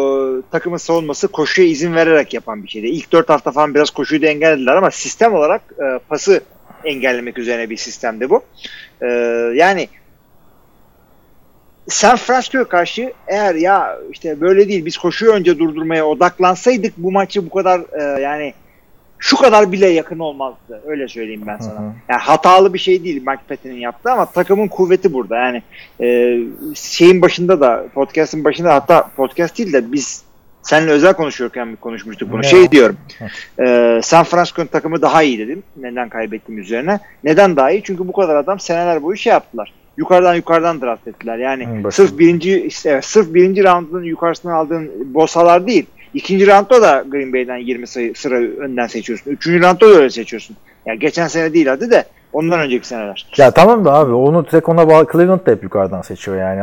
takımın savunması koşuya izin vererek yapan bir şeydi. İlk 4 hafta falan biraz koşuyu da engellediler ama sistem olarak e, pası engellemek üzerine bir sistemdi bu. E, yani San Francisco'ya karşı eğer ya işte böyle değil biz koşuyu önce durdurmaya odaklansaydık bu maçı bu kadar e, yani şu kadar bile yakın olmazdı. Öyle söyleyeyim ben sana. Hı hı. Yani hatalı bir şey değil Mike Patton'in yaptığı ama takımın kuvveti burada. Yani e, şeyin başında da podcast'ın başında hatta podcast değil de biz seninle özel konuşuyorken bir konuşmuştuk bunu. Ne şey o? diyorum. E, San Francisco'nun takımı daha iyi dedim. Neden kaybettim üzerine. Neden daha iyi? Çünkü bu kadar adam seneler boyu şey yaptılar. Yukarıdan yukarıdan draft ettiler. Yani Hı, başında. sırf birinci işte, evet, sırf birinci roundun yukarısından aldığın bosalar değil. İkinci roundda da Green Bay'den 20 sayı sıra önden seçiyorsun. Üçüncü roundda da öyle seçiyorsun. Yani geçen sene değil hadi de ondan önceki seneler. Ya tamam da abi onu tek ona bağlı Cleveland da hep yukarıdan seçiyor yani.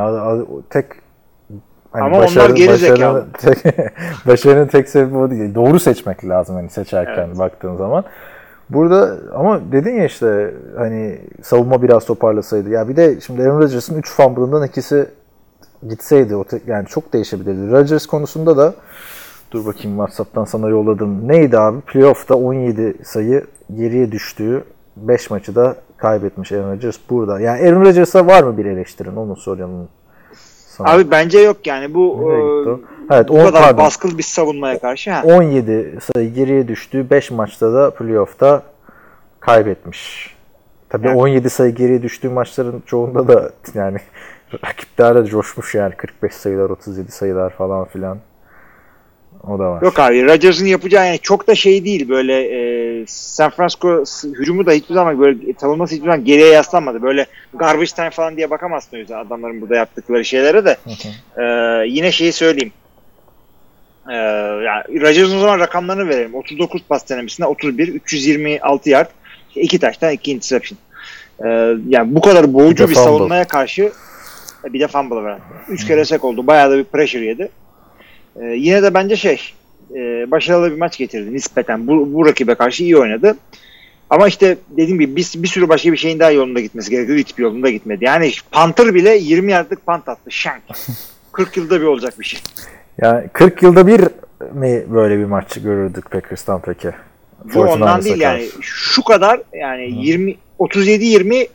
Tek hani Ama onlar geri başarının- zekalı. Tek, başarının tek sebebi o değil. Doğru seçmek lazım hani seçerken Evet. baktığın zaman. Burada ama dedin ya işte hani savunma biraz toparlasaydı. Ya bir de şimdi Aaron Rodgers'ın 3 fumble'ından ikisi gitseydi o tek- yani çok değişebilirdi. Rodgers konusunda da dur bakayım WhatsApp'tan sana yolladım. Neydi abi? Playoff'ta 17 sayı geriye düştüğü 5 maçı da kaybetmiş Aaron Rodgers burada. Yani Aaron Rodgers'a var mı bir eleştirin? Onu soracağım. Sana. Abi bence yok yani bu e? Evet, bu on, kadar pardon. baskılı bir savunmaya karşı. Ha. 17 sayı geriye düştüğü 5 maçta da playoff'ta kaybetmiş. Tabii Evet. 17 sayı geriye düştüğü maçların çoğunda da yani rakipler de coşmuş yani 45 sayılar 37 sayılar falan filan. O da var. Yok abi Rodgers'ın yapacağı yani çok da şey değil böyle e, San Francisco hücumu da hiçbir zaman böyle savunması hiçbir zaman geriye yaslanmadı. Böyle garbage time falan diye bakamazsın o yüzden adamların burada yaptıkları şeylere de. E, yine şeyi söyleyeyim. E, yani Rodgers'ın o zaman rakamlarını verelim. 39 pas denemesinde 31, 326 yard, 2 taştan 2 interception. E, yani bu kadar Bir boğucu bir fumble. savunmaya karşı e, bir de fumble var. 3 kere sek oldu. Bayağı da bir pressure yedi. Ee, yine de bence şey e, başarılı bir maç getirdi nispeten. Bu, bu rakibe karşı iyi oynadı. Ama işte dediğim gibi bir, bir sürü başka bir şeyin daha yolunda gitmesi gerekiyor. Hiçbir yolunda gitmedi. Yani Panther bile 20 yardlık pant attı. Şank. 40 yılda bir olacak bir şey. Yani 40 yılda bir mi böyle bir maç görürdük Packers'tan peki? Bu ondan 49ers'a değil yani. Şu kadar yani 20 37-20 e,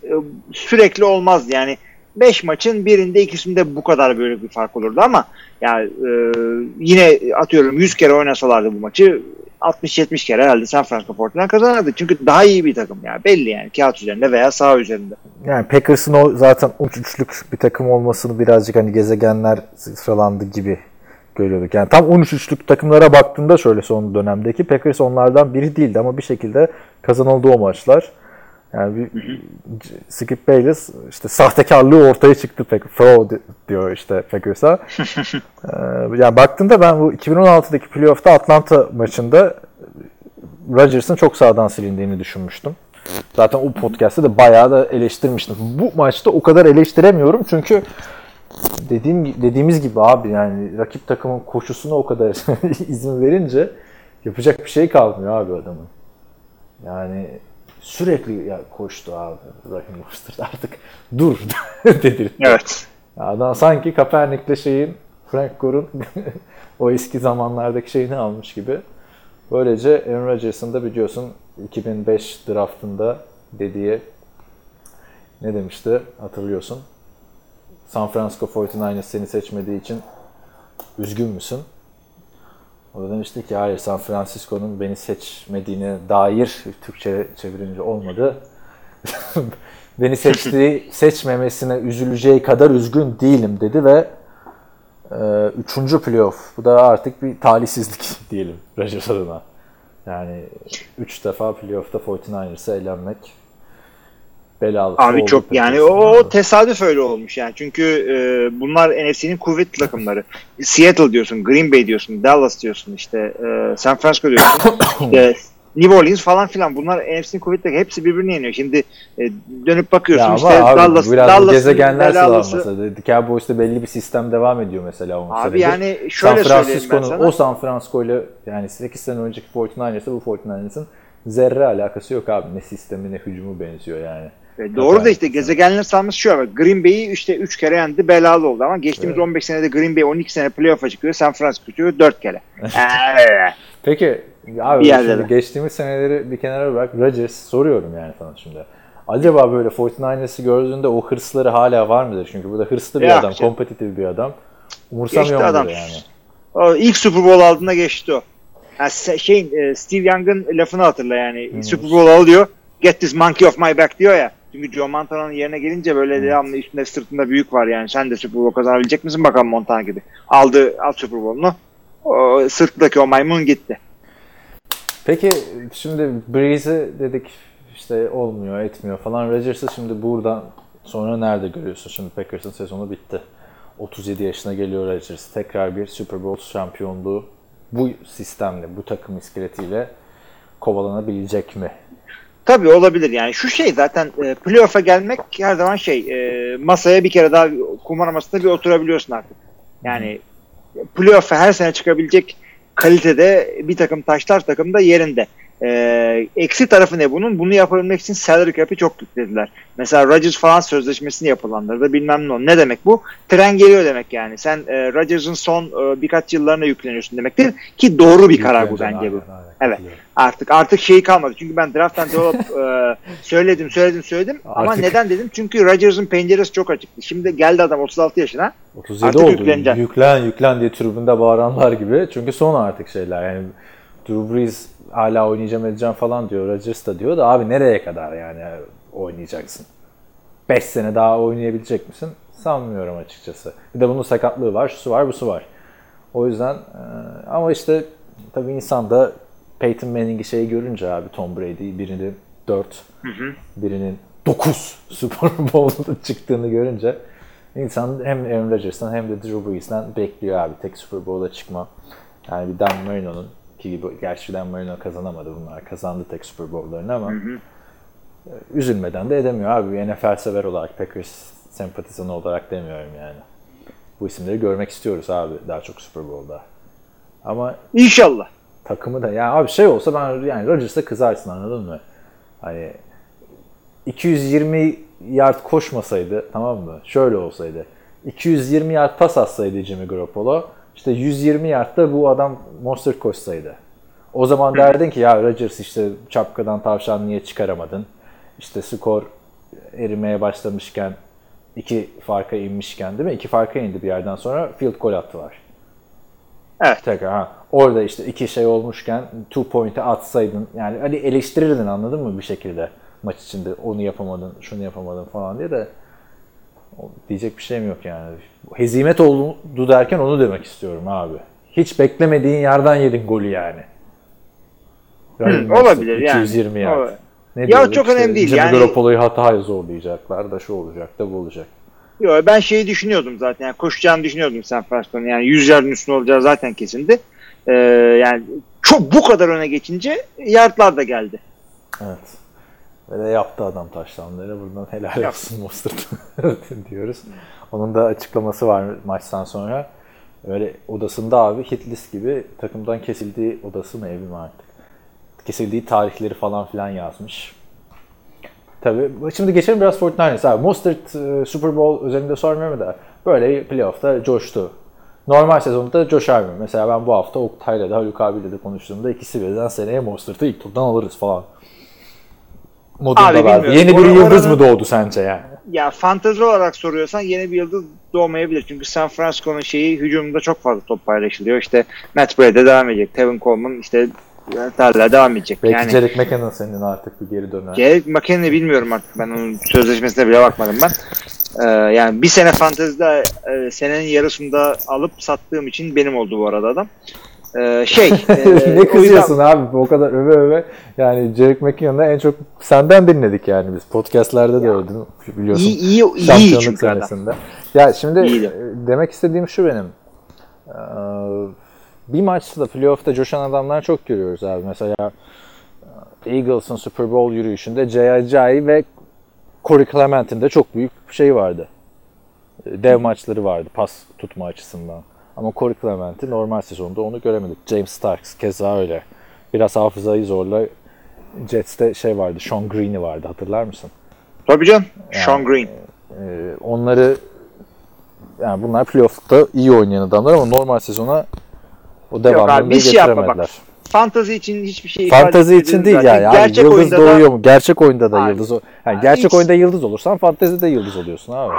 sürekli olmaz yani 5 maçın birinde ikisinde bu kadar böyle bir fark olurdu ama yani e, yine atıyorum 100 kere oynasalardı bu maçı 60-70 kere herhalde San Francisco 49 kazanırdı. Çünkü daha iyi bir takım yani belli yani kağıt üzerinde veya saha üzerinde. Yani Packers'ın o zaten uç üçlük bir takım olmasını birazcık hani gezegenler sıralandı gibi görüyorduk. Yani tam 13 üçlük takımlara baktığında şöyle son dönemdeki Packers onlardan biri değildi ama bir şekilde kazanıldı o maçlar. Yani bir, Skip Bayless işte sahtekarlığı ortaya çıktı pek fraud diyor işte Packers'a. Ee, yani baktığında ben bu 2016'daki playoff'ta Atlanta maçında Rodgers'ın çok sağdan silindiğini düşünmüştüm. Zaten o podcast'te de bayağı da eleştirmiştim. Bu maçta o kadar eleştiremiyorum çünkü dediğim dediğimiz gibi abi yani rakip takımın koşusuna o kadar izin verince yapacak bir şey kalmıyor abi adamın. Yani sürekli ya koştu abi Rahim Mostert artık dur dedi. Evet. Adam sanki Kaepernick'le şeyin Frank Gore'un o eski zamanlardaki şeyini almış gibi. Böylece Aaron Rodgers'ın da biliyorsun 2005 draftında dediği ne demişti hatırlıyorsun. San Francisco 49ers seni seçmediği için üzgün müsün? O da demişti ki hayır San Francisco'nun beni seçmediğine dair Türkçe çevirince olmadı. beni seçtiği, seçmemesine üzüleceği kadar üzgün değilim dedi ve e, üçüncü playoff. Bu da artık bir talihsizlik diyelim Rodgers adına. Yani üç defa playoff'ta 49ers'a elenmek belalı. Abi çok yani o, o tesadüf öyle olmuş yani. Çünkü e, bunlar NFC'nin kuvvetli takımları. Seattle diyorsun, Green Bay diyorsun, Dallas diyorsun işte e, San Francisco diyorsun. işte New Orleans falan filan bunlar NFC'nin kuvvetli. Hepsi birbirini yeniyor. Şimdi e, dönüp bakıyorsun Ya işte abi Dallas, biraz bu Dallas'ın gezegenler sıralanması. Cowboys'ta belli bir sistem devam ediyor mesela 10 Abi senedir. yani San şöyle söyleyeyim ben Francisco'nun sana. o San Francisco ile yani 8 sene önceki 49ers'ı bu 49ers'ın zerre alakası yok abi. Ne sistemi ne hücumu benziyor yani. Doğru da işte gezegenler sahası şu ama Green Bay'i işte 3 kere yendi belalı oldu ama geçtiğimiz 15 senede Green Bay 12 sene playoff'a çıkıyor San Francisco çıkıyor 4 kere. Peki abi şimdi geçtiğimiz seneleri bir kenara bırak. Rodgers soruyorum yani sana şimdi. Acaba böyle 49ers'ı gördüğünde o hırsları hala var mıdır? Çünkü burada hırslı bir Yok adam, canım. kompetitif bir adam. Umursamıyor Geçti adam. yani? o ilk Super Bowl aldığında geçti o. Se- şeyin e, Steve Young'ın lafını hatırla yani Super Bowl alıyor get this monkey off my back diyor ya. Çünkü Joe Montana'nın yerine gelince böyle devamlı üstünde sırtında büyük var yani. Sen de Super Bowl kazanabilecek misin bakalım Montana gibi. Aldı al Super Bowl'unu. O, sırtındaki o maymun gitti. Peki şimdi Breeze'i dedik işte olmuyor etmiyor falan. Rodgers'ı şimdi buradan sonra nerede görüyorsun? Şimdi Packers'ın sezonu bitti. 37 yaşına geliyor Rodgers. Tekrar bir Super Bowl şampiyonluğu bu sistemle, bu takım iskeletiyle kovalanabilecek mi? Tabii olabilir yani şu şey zaten e, playoff'a gelmek her zaman şey e, masaya bir kere daha kumar masasında bir oturabiliyorsun artık. Yani playoff'a her sene çıkabilecek kalitede bir takım taşlar takım da yerinde. E, eksi tarafı ne bunun? Bunu yapabilmek için salary cap'i çok yüklediler. Mesela Rodgers falan sözleşmesini yapılandırdı bilmem ne. Ne demek bu? Tren geliyor demek yani. Sen e, Rodgers'ın son e, birkaç yıllarına yükleniyorsun demektir. Ki doğru bir karar bu bence bu. Evet. Artık artık şeyi kalmadı. Çünkü ben draft and develop e, söyledim söyledim söyledim ama Artık- neden dedim? Çünkü Rodgers'ın penceresi çok açıktı. Şimdi geldi adam 36 yaşına. 37 Artık oldu. yükleneceksin. Yüklen yüklen diye tribünde bağıranlar gibi. Çünkü son artık şeyler. Yani Drew Brees hala oynayacağım edeceğim falan diyor. Rodgers da diyor da abi nereye kadar yani oynayacaksın? 5 sene daha oynayabilecek misin? Sanmıyorum açıkçası. Bir de bunun sakatlığı var, şusu var, busu var. O yüzden e, ama işte tabii insan da Peyton Manning'i şey görünce abi Tom Brady birini 4, birinin 9 Super Bowl'da çıktığını görünce insan hem Aaron Rodgers'tan hem de Drew Brees'ten bekliyor abi tek Super Bowl'a çıkma. Yani bir Dan Marino'nun ki gerçi Dan Marino kazanamadı bunlar. Kazandı tek Super Bowl'larını ama e, üzülmeden de edemiyor abi. NFL sever olarak Packers sempatizanı olarak demiyorum yani. Bu isimleri görmek istiyoruz abi daha çok Super Bowl'da. Ama İnşallah. Takımı da ya abi şey olsa ben yani Rodgers'a kızarsın anladın mı? Hani 220 yard koşmasaydı tamam mı? Şöyle olsaydı. 220 yard pas atsaydı Jimmy Garoppolo. işte 120 yard da bu adam monster koşsaydı. O zaman derdin ki ya Rodgers işte çapkadan tavşan niye çıkaramadın? İşte skor erimeye başlamışken iki farka inmişken değil mi? İki farka indi bir yerden sonra field goal attılar. Evet. Tekrar ha. Orada işte iki şey olmuşken two point'e atsaydın yani hani eleştirirdin anladın mı bir şekilde maç içinde onu yapamadın, şunu yapamadın falan diye de diyecek bir şeyim yok yani. Hezimet oldu derken onu demek istiyorum abi. Hiç beklemediğin yerden yedin golü yani. Hı, olabilir yani. 220 yard. Olabilir. Ne Ya çok önemli değil Jimmy yani. Garoppolo'yu hataya zorlayacaklar da şu olacak da bu olacak. Yo, ben şeyi düşünüyordum zaten. Yani koşacağını düşünüyordum San Francisco'nun. Yani 100 yardın üstüne olacağı zaten kesindi. Ee, yani çok bu kadar öne geçince yardlar da geldi. Evet. Ve de yaptı adam taşlanları. Buradan helal olsun Mostert diyoruz. Onun da açıklaması var maçtan sonra. Öyle odasında abi hit list gibi takımdan kesildiği odası mı evi mi artık? Kesildiği tarihleri falan filan yazmış. Tabii şimdi geçelim biraz Fortnite'e. Abi Mostert e, Super Bowl özelinde sormuyorum da böyle playoff'ta coştu. Normal sezonda coşar mı? Mesela ben bu hafta Oktay'la da Haluk abiyle de konuştuğumda ikisi birden seneye Mostert'ı ilk turdan alırız falan. Modunda bilmiyorum. Yeni bir yıldız mı doğdu sence yani? Ya fantezi olarak soruyorsan yeni bir yıldız doğmayabilir. Çünkü San Francisco'nun şeyi hücumunda çok fazla top paylaşılıyor. İşte Matt Brady'de devam edecek. Tevin Coleman işte hala devam edecek. Belki yani Jerick McKinnon senin artık bir geri döner. Gerek McKinnon'i bilmiyorum artık. Ben onun sözleşmesine bile bakmadım ben. Ee, yani bir sene fantezide e, senenin yarısında alıp sattığım için benim oldu bu arada adam. Ee, şey. e, ne yüzden- kızıyorsun abi o kadar öve öve. Yani Jerick McKinnon'ı en çok senden dinledik yani biz. Podcast'lerde de mi? biliyorsun. İyi, iyi, iyi Şampiyonluk çünkü adam. senesinde. Ya şimdi İyiydi. e, demek istediğim şu benim. Ee, Bir maçta playoff'ta coşan adamlar çok görüyoruz abi. Mesela e, Eagles'ın Super Bowl yürüyüşünde J.I.J. ve Corey Clement'in de çok büyük şey vardı. E, Dev maçları vardı pas tutma açısından. Ama Corey Clement'i normal sezonda onu göremedik. James Starks keza öyle. Biraz hafızayı zorla Jets'te şey vardı, Sean Green'i vardı hatırlar mısın? Tabii canım. Sean Green. Ee, onları yani bunlar playoff'ta iyi oynayan adamlar ama normal sezona o devamlılığı abi, biz şey yapma bak. getiremediler. Fantazi için hiçbir şey ifade Fantezi için değil zaten yani. Gerçek yıldız oyunda doğuyor da mu? Gerçek oyunda da Abi, yıldız. Yani abi gerçek hiç- oyunda yıldız olursan fantezide yıldız oluyorsun abi.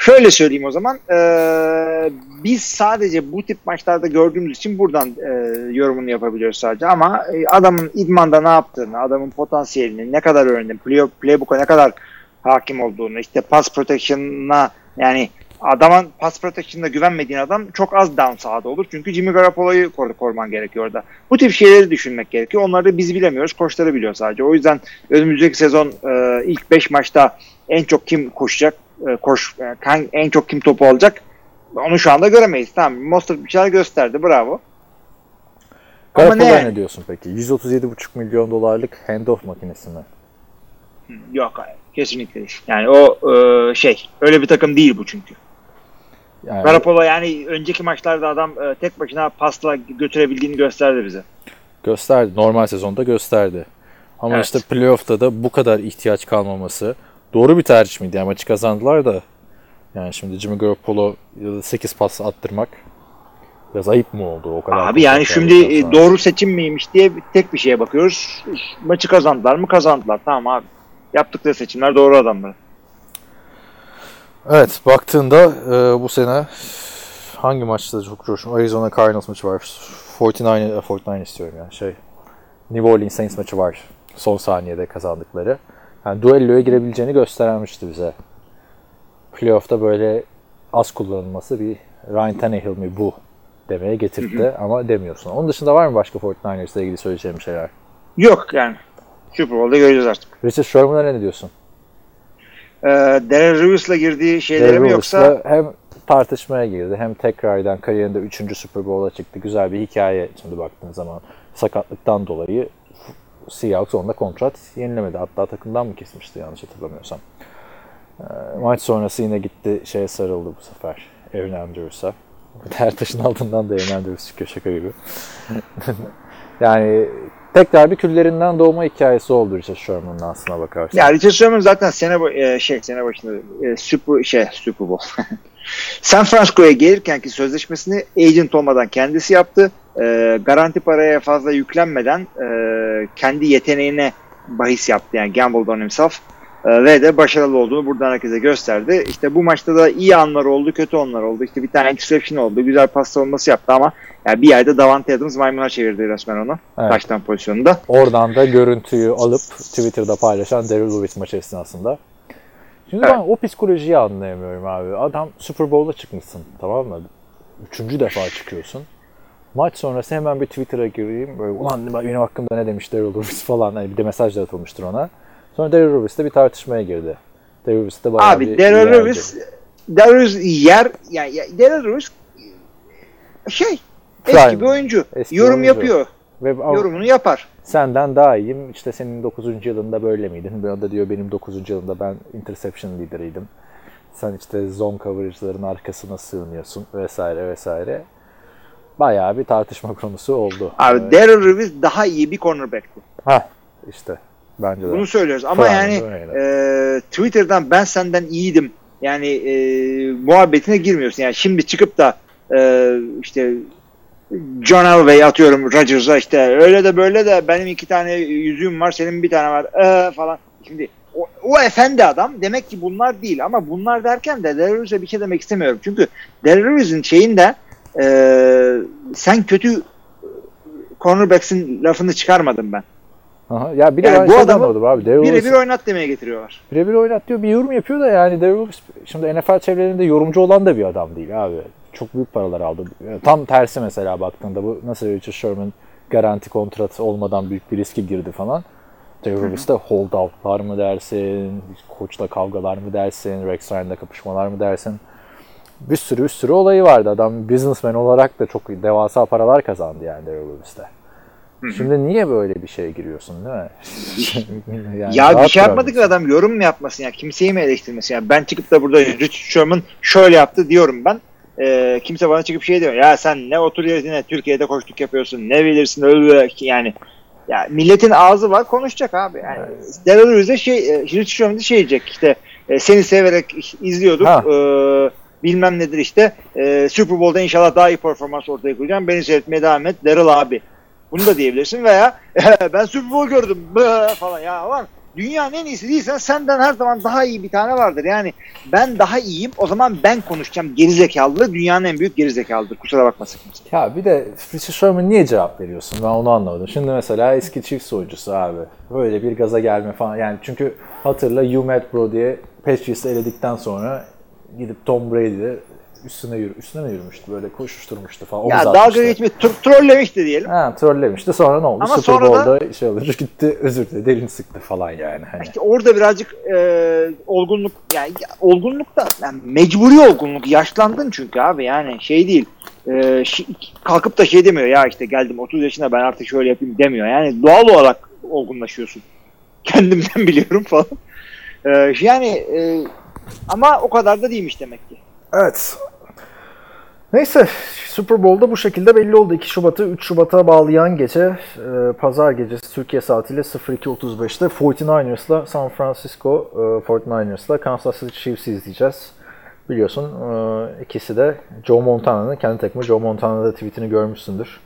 şöyle söyleyeyim o zaman. Ee, biz sadece bu tip maçlarda gördüğümüz için buradan e, yorumunu yapabiliyoruz sadece. Ama e, adamın idmanda ne yaptığını, adamın potansiyelini, ne kadar öğrendiğini, play, playbook'a ne kadar hakim olduğunu, işte pass protection'ına yani adamın pass protection'da güvenmediğin adam çok az down sahada olur. Çünkü Jimmy Garoppolo'yu kor koruman gerekiyor orada. Bu tip şeyleri düşünmek gerekiyor. Onları da biz bilemiyoruz. Koçları biliyor sadece. O yüzden önümüzdeki sezon e, ilk 5 maçta en çok kim koşacak, e, koş, e, en çok kim topu alacak onu şu anda göremeyiz. Tamam Mostert bir şeyler gösterdi. Bravo. Garoppolo'ya ne? ne diyorsun peki? 137,5 milyon dolarlık handoff makinesi mi? Yok hayır. Kesinlikle değil. Yani o e, şey öyle bir takım değil bu çünkü. Yani Garoppolo yani önceki maçlarda adam e, tek başına pasla götürebildiğini gösterdi bize. gösterdi. Normal sezonda gösterdi. Ama Evet. işte playoff'ta da bu kadar ihtiyaç kalmaması doğru bir tercih miydi? Yani maçı kazandılar da yani şimdi Jimmy Garoppolo ya da 8 pas attırmak biraz ayıp mı oldu o kadar? Abi yani şimdi attıktan e, sonra? doğru seçim miymiş diye tek bir şeye bakıyoruz. Maçı kazandılar mı? Kazandılar. Tamam abi. Yaptıkları seçimler doğru adamlar. Evet baktığında e, bu sene hangi maçta çok coştum? Arizona Cardinals maçı var. 49, e, 49 istiyorum ya. Şey New Orleans Saints maçı var. Son saniyede kazandıkları. Yani duelloya girebileceğini göstermişti bize. Playoff'ta böyle az kullanılması bir Ryan Tannehill mi bu demeye getirdi ama demiyorsun. Onun dışında var mı başka 49ers'la ilgili söyleyeceğim şeyler? Yok yani. Super Bowl'da göreceğiz artık. Richard Sherman'a ne diyorsun? Ee, Darren Reeves'la girdiği şeylere mi yoksa Lewis'la hem tartışmaya girdi hem tekrardan kariyerinde 3. Super Bowl'a çıktı. Güzel bir hikaye şimdi baktığın zaman sakatlıktan dolayı Seahawks onda kontrat yenilemedi. Hatta takımdan mı kesmişti yanlış hatırlamıyorsam. Ee, maç sonrası yine gitti şeye sarıldı bu sefer. Aaron Andrews'a. Her taşın altından da Aaron Andrews çıkıyor şaka gibi. yani tekrar bir küllerinden doğma hikayesi oldu Richard Sherman'ın aslına bakarsan. Ya Richard Sherman zaten sene e, şey sene başında e, Super şey Super Bowl. San Francisco'ya gelirken ki sözleşmesini agent olmadan kendisi yaptı. E, garanti paraya fazla yüklenmeden e, kendi yeteneğine bahis yaptı yani gambled on himself. E, ve de başarılı olduğunu buradan herkese gösterdi. İşte bu maçta da iyi anlar oldu, kötü anlar oldu. İşte bir tane interception oldu, güzel pas savunması yaptı ama yani bir yerde Davante Adams maymuna çevirdi resmen onu. Evet. Taştan pozisyonunda. Oradan da görüntüyü alıp Twitter'da paylaşan Daryl Lewis maçı esnasında. Şimdi Evet. ben o psikolojiyi anlayamıyorum abi. Adam Super Bowl'a çıkmışsın tamam mı? Üçüncü defa çıkıyorsun. Maç sonrası hemen bir Twitter'a gireyim. Böyle ulan benim hakkımda ne demiş Daryl Lewis falan. Hani bir de mesaj da atılmıştır ona. Sonra Daryl Lewis de bir tartışmaya girdi. Daryl Lewis de bayağı bir Abi yerdi. Lewis Daryl Lewis yer yani Lewis şey Prime. eski bir oyuncu. Eski Yorum oyuncu. yapıyor. Ve Yorumunu yapar. senden daha iyiyim. İşte senin 9. yılında böyle miydin? Bir anda diyor benim 9. yılında ben interception lideriydim. Sen işte zone coverage'ların arkasına sığınıyorsun vesaire vesaire. Bayağı bir tartışma konusu oldu. Abi Evet. Daryl Lewis daha iyi bir cornerback'ti. Hah işte bence de. Bunu söylüyoruz. Ama Prime, yani öyle. e, Twitter'dan ben senden iyiydim. Yani e, muhabbetine girmiyorsun. Yani şimdi çıkıp da e, işte John Elway atıyorum Rodgers'a işte öyle de böyle de benim iki tane yüzüğüm var senin bir tane var ee, falan. Şimdi o, o efendi adam demek ki bunlar değil ama bunlar derken de Lewis'e bir şey demek istemiyorum. Çünkü Lewis'in şeyinde e, sen kötü cornerbacks'in lafını çıkarmadım ben. Aha. Ya bir de Yani bu şeyden adamı anladım abi. Birebir oynat demeye getiriyorlar. birebir oynat diyor bir yorum yapıyor da yani Lewis şimdi NFL çevrelerinde yorumcu olan da bir adam değil abi. Çok büyük paralar aldı. Tam tersi mesela baktığında bu nasıl Richard Sherman garanti kontrat olmadan büyük bir riske girdi falan. Lewis'te holdoutlar mı dersin, koçla kavgalar mı dersin, Rex Ryan'la kapışmalar mı dersin. Bir sürü bir sürü olayı vardı. Adam businessman olarak da çok devasa paralar kazandı yani Lewis'te. Şimdi niye böyle bir şeye giriyorsun değil mi? Yani ya bir şey yapmadı ki duramıyorsun. adam yorum mu yapmasın ya? Kimseyi mi eleştirmesin? Ya ben çıkıp da burada Richard Sherman şöyle yaptı diyorum ben. Ee, kimse bana çıkıp şey diyor ya sen ne otur yerine Türkiye'de koştuk yapıyorsun ne bilirsin öyle yani ya milletin ağzı var konuşacak abi. Yani Daryl Lewis'e şey e, Richard Sherman şey diyecek işte e, seni severek izliyorduk. Ha. e, bilmem nedir işte. E, Super Bowl'da inşallah daha iyi performans ortaya koyacağım. Beni seyretmeye devam et. Daryl abi bunu da diyebilirsin veya ben Super Bowl gördüm falan ya var. Dünyanın en iyisi değilsen senden her zaman daha iyi bir tane vardır. Yani ben daha iyiyim o zaman ben konuşacağım gerizekalı dünyanın en büyük gerizekalıdır. Kusura bakmasın kimse. Ya bir de Richard Sherman niye cevap veriyorsun? Ben onu anlamadım. Şimdi mesela eski Chiefs oyuncusu abi. Böyle bir gaza gelme falan. Yani çünkü hatırla You Matt Bro diye Patriots'ı eledikten sonra gidip Tom Brady'de üstüne yürü, üstüne mi yürümüştü böyle koşuşturmuştu falan. Ya atmıştı. dalga geçme tro- trollemişti diyelim. Ha, trollemişti. Sonra ne oldu? Ama Super sonra da- Bowl'da şey olur gitti özür diledi. Dilini sıktı falan yani. Hani. İşte orada birazcık e, olgunluk yani olgunluk da yani mecburi olgunluk yaşlandın çünkü abi yani şey değil. E, şi- kalkıp da şey demiyor ya işte geldim 30 yaşına ben artık şöyle yapayım demiyor. Yani doğal olarak olgunlaşıyorsun. Kendimden biliyorum falan. E, yani e, ama o kadar da değilmiş demek ki. Evet. Neyse Super Bowl'da bu şekilde belli oldu. 2 Şubat'ı 3 Şubat'a bağlayan gece e, pazar gecesi Türkiye saatiyle 02.35'te 49ers'la San Francisco e, 49ers'la Kansas City Chiefs'i izleyeceğiz. Biliyorsun e, ikisi de Joe Montana'nın kendi takımı Joe Montana'da tweetini görmüşsündür.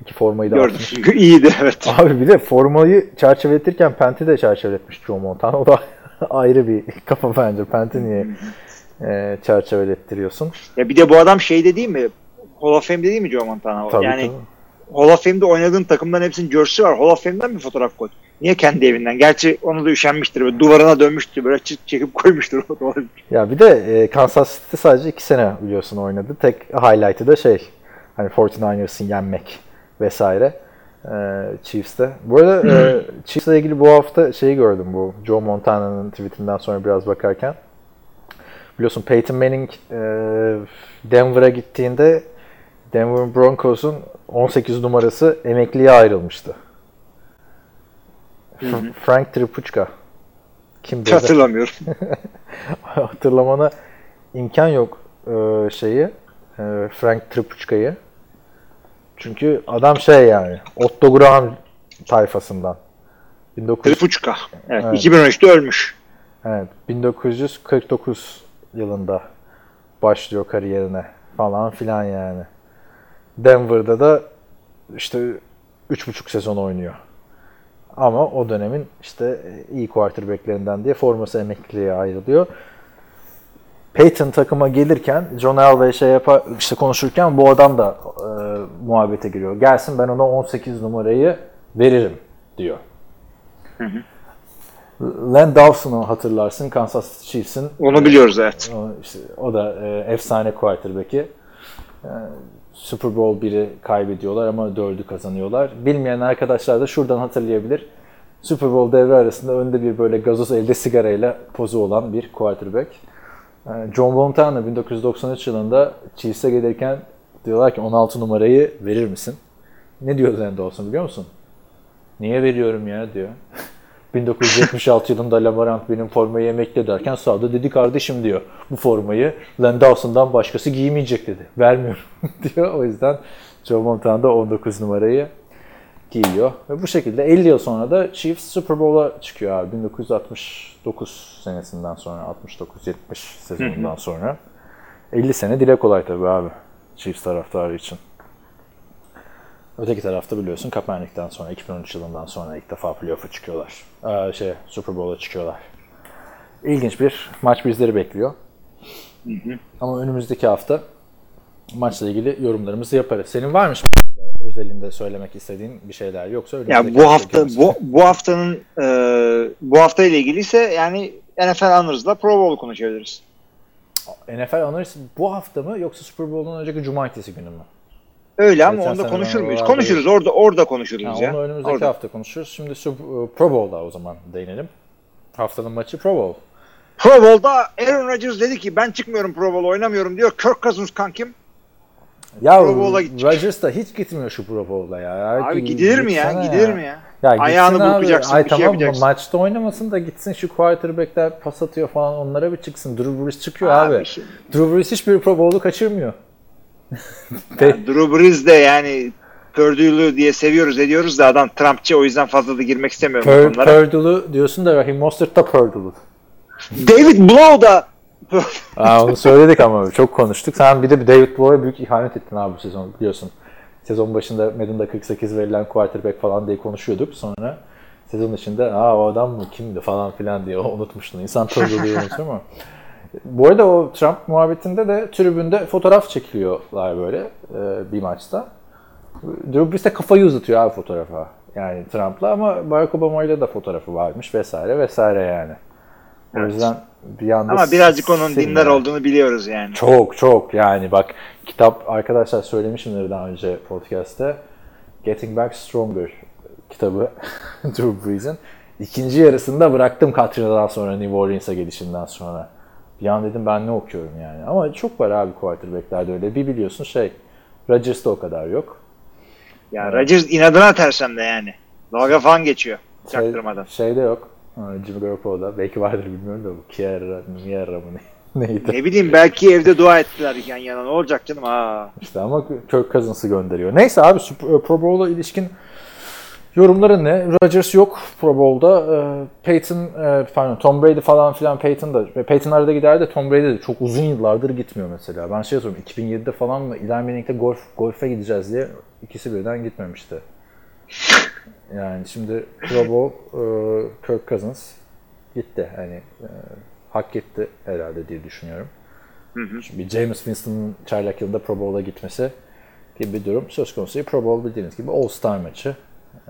İki formayı da Gördüm. atmış. İyiydi evet. Abi bir de formayı çerçeveletirken Penti de çerçeveletmiş Joe Montana. O da ayrı bir kafa bence. Penti niye e, çerçevelettiriyorsun? Ya bir de bu adam şeyde değil mi? Hall of Fame'de değil mi Joe Montana? Tabii yani tabii. Hall of Fame'de oynadığın takımdan hepsinin jersey var. Hall of Fame'den bir fotoğraf koy. Niye kendi evinden? Gerçi onu da üşenmiştir. Böyle duvarına dönmüştür. Böyle çift çekip koymuştur. Ya bir de e, Kansas City sadece 2 sene biliyorsun oynadı. Tek highlight'ı da şey hani 49ers'ın yenmek vesaire. E, Chiefs'te. Bu arada e, Chiefs'le ilgili bu hafta şeyi gördüm bu Joe Montana'nın tweetinden sonra biraz bakarken. Biliyorsun Peyton Manning e, Denver'a gittiğinde Denver Broncos'un 18 numarası emekliye ayrılmıştı. F- Frank Tripucka. Kimdi? o da? Hatırlamıyorum. hatırlamana imkan yok e, şeyi e, Frank Tripuchka'yı. Çünkü adam şey yani Otto Graham tayfasından. 1900, Tripuçka. Evet, Evet. 2013'te ölmüş. evet, 1949 yılında başlıyor kariyerine falan filan yani. Denver'da da işte 3,5 sezon oynuyor. Ama o dönemin işte iyi quarterbacklerinden diye forması emekliliğe ayrılıyor. Peyton takıma gelirken John Elway şey yapar, işte konuşurken bu adam da e, muhabbete giriyor. Gelsin ben ona 18 numarayı veririm diyor. Len Dawson'u hatırlarsın Kansas City Chiefs'in Onu biliyoruz evet. o, işte, o da e, efsane quarterback'i. E, Super Bowl 1'i kaybediyorlar ama 4'ü kazanıyorlar. Bilmeyen arkadaşlar da şuradan hatırlayabilir. Super Bowl devre arasında önde bir böyle gazoz elde sigarayla pozu olan bir quarterback. E, John Montana 1993 yılında Chiefs'e gelirken diyorlar ki 16 numarayı verir misin? Ne diyor Len Dawson biliyor musun? Niye veriyorum ya diyor. 1976 yılında Lamarant benim formayı emekli derken sağda dedi kardeşim diyor. Bu formayı Len Dawson'dan başkası giymeyecek dedi. Vermiyorum diyor. O yüzden Joe Montana da 19 numarayı giyiyor. Ve bu şekilde 50 yıl sonra da Chiefs Super Bowl'a çıkıyor abi. 1969 senesinden sonra 69-70 sezonundan sonra. 50 sene dile kolay tabii abi. Chiefs taraftarı için. Öteki tarafta biliyorsun Kaepernick'ten sonra 2013 yılından sonra ilk defa playoff'a çıkıyorlar. Ee, şey Super Bowl'a çıkıyorlar. İlginç bir maç bizleri bekliyor. Ama önümüzdeki hafta maçla ilgili yorumlarımızı yaparız. Senin var mı özelinde söylemek istediğin bir şeyler yoksa Ya önümüzdeki bu hafta görürüz. bu bu haftanın e, bu hafta ile ilgili ise yani NFL Honors'la Pro Bowl konuşabiliriz. NFL Honors bu hafta mı yoksa Super Bowl'dan önceki cumartesi günü mü? Öyle ama Geçen onda konuşur muyuz? Konuşuruz. Orada orada konuşuruz Ha, ya. onu önümüzdeki Orada. hafta konuşuruz. Şimdi Super- Pro Bowl'da o zaman değinelim. Haftanın maçı Pro Bowl. Pro Bowl'da Aaron Rodgers dedi ki ben çıkmıyorum Pro Bowl oynamıyorum diyor. Kirk Cousins kankim. Ya Pro Bowl'a gidecek. Rodgers da hiç gitmiyor şu Pro Bowl'a ya. Abi gidilir mi ya? Gidilir mi ya? Ya Ayağını burkacaksın, Ay bir şey tamam yapacaksın. maçta oynamasın da gitsin şu quarterback'ler pas atıyor falan onlara bir çıksın. Drew Brees çıkıyor abi. Abi şimdi- Drew Brees hiçbir Pro Bowl'u kaçırmıyor. Ya Drew Brees de yani Purdue'lu diye seviyoruz ediyoruz da adam Trumpçı o yüzden fazla da girmek istemiyorum bu Pur- konulara. Purdue'lu diyorsun da Raheem Mostert da Purdue'lu. David Blow da Aa, onu söyledik ama çok konuştuk. Sen bir de David Blow'a büyük ihanet ettin abi bu sezon biliyorsun. Sezon başında Madden'da 48 verilen quarterback falan diye konuşuyorduk. Sonra sezon içinde aa o adam mı kimdi falan filan diye unutmuştun. İnsan Purdue'luyu unutur mu? Bu arada o Trump muhabbetinde de tribünde fotoğraf çekiliyorlar böyle e, bir maçta. Drew Brees de kafayı uzatıyor abi fotoğrafa. Yani Trump'la ama Barack Obama'yla da fotoğrafı varmış vesaire vesaire yani. O yüzden bir anda ama birazcık onun dindar olduğunu biliyoruz yani. Çok çok yani bak kitap arkadaşlar söylemişimdir daha önce podcast'te. Getting Back Stronger kitabı Drew Brees'in. İkinci yarısında bıraktım Katrina'dan sonra New Orleans'a gelişinden sonra. Bir an dedim ben ne okuyorum yani. Ama çok var abi quarterback'lerde öyle. Bir biliyorsun şey Rodgers'da o kadar yok. Ya Rodgers inadına tersem de yani. Dalga falan geçiyor. Şey, Çaktırmadan. şeyde yok. Jimmy Garoppolo'da. Belki vardır bilmiyorum da bu Kiera, Miera mı ne- neydi? Ne bileyim belki evde dua ettiler yan yana. Ne olacak canım? Aa. İşte ama Kirk Cousins'ı gönderiyor. Neyse abi Pro Bowl'a ilişkin yorumların ne? Rodgers yok Pro Bowl'da. Ee, Peyton, e, pardon Tom Brady falan filan Peyton da. Peyton arada gider de Tom Brady de çok uzun yıllardır gitmiyor mesela. Ben şey soruyorum 2007'de falan mı Eli Manning'de golf, golfe gideceğiz diye ikisi birden gitmemişti. Yani şimdi Pro Bowl e, Kirk Cousins gitti. Hani e, hak etti herhalde diye düşünüyorum. Şimdi James Winston'ın çaylak yılında Pro Bowl'a gitmesi gibi bir durum söz konusu. Pro Bowl bildiğiniz gibi All-Star maçı.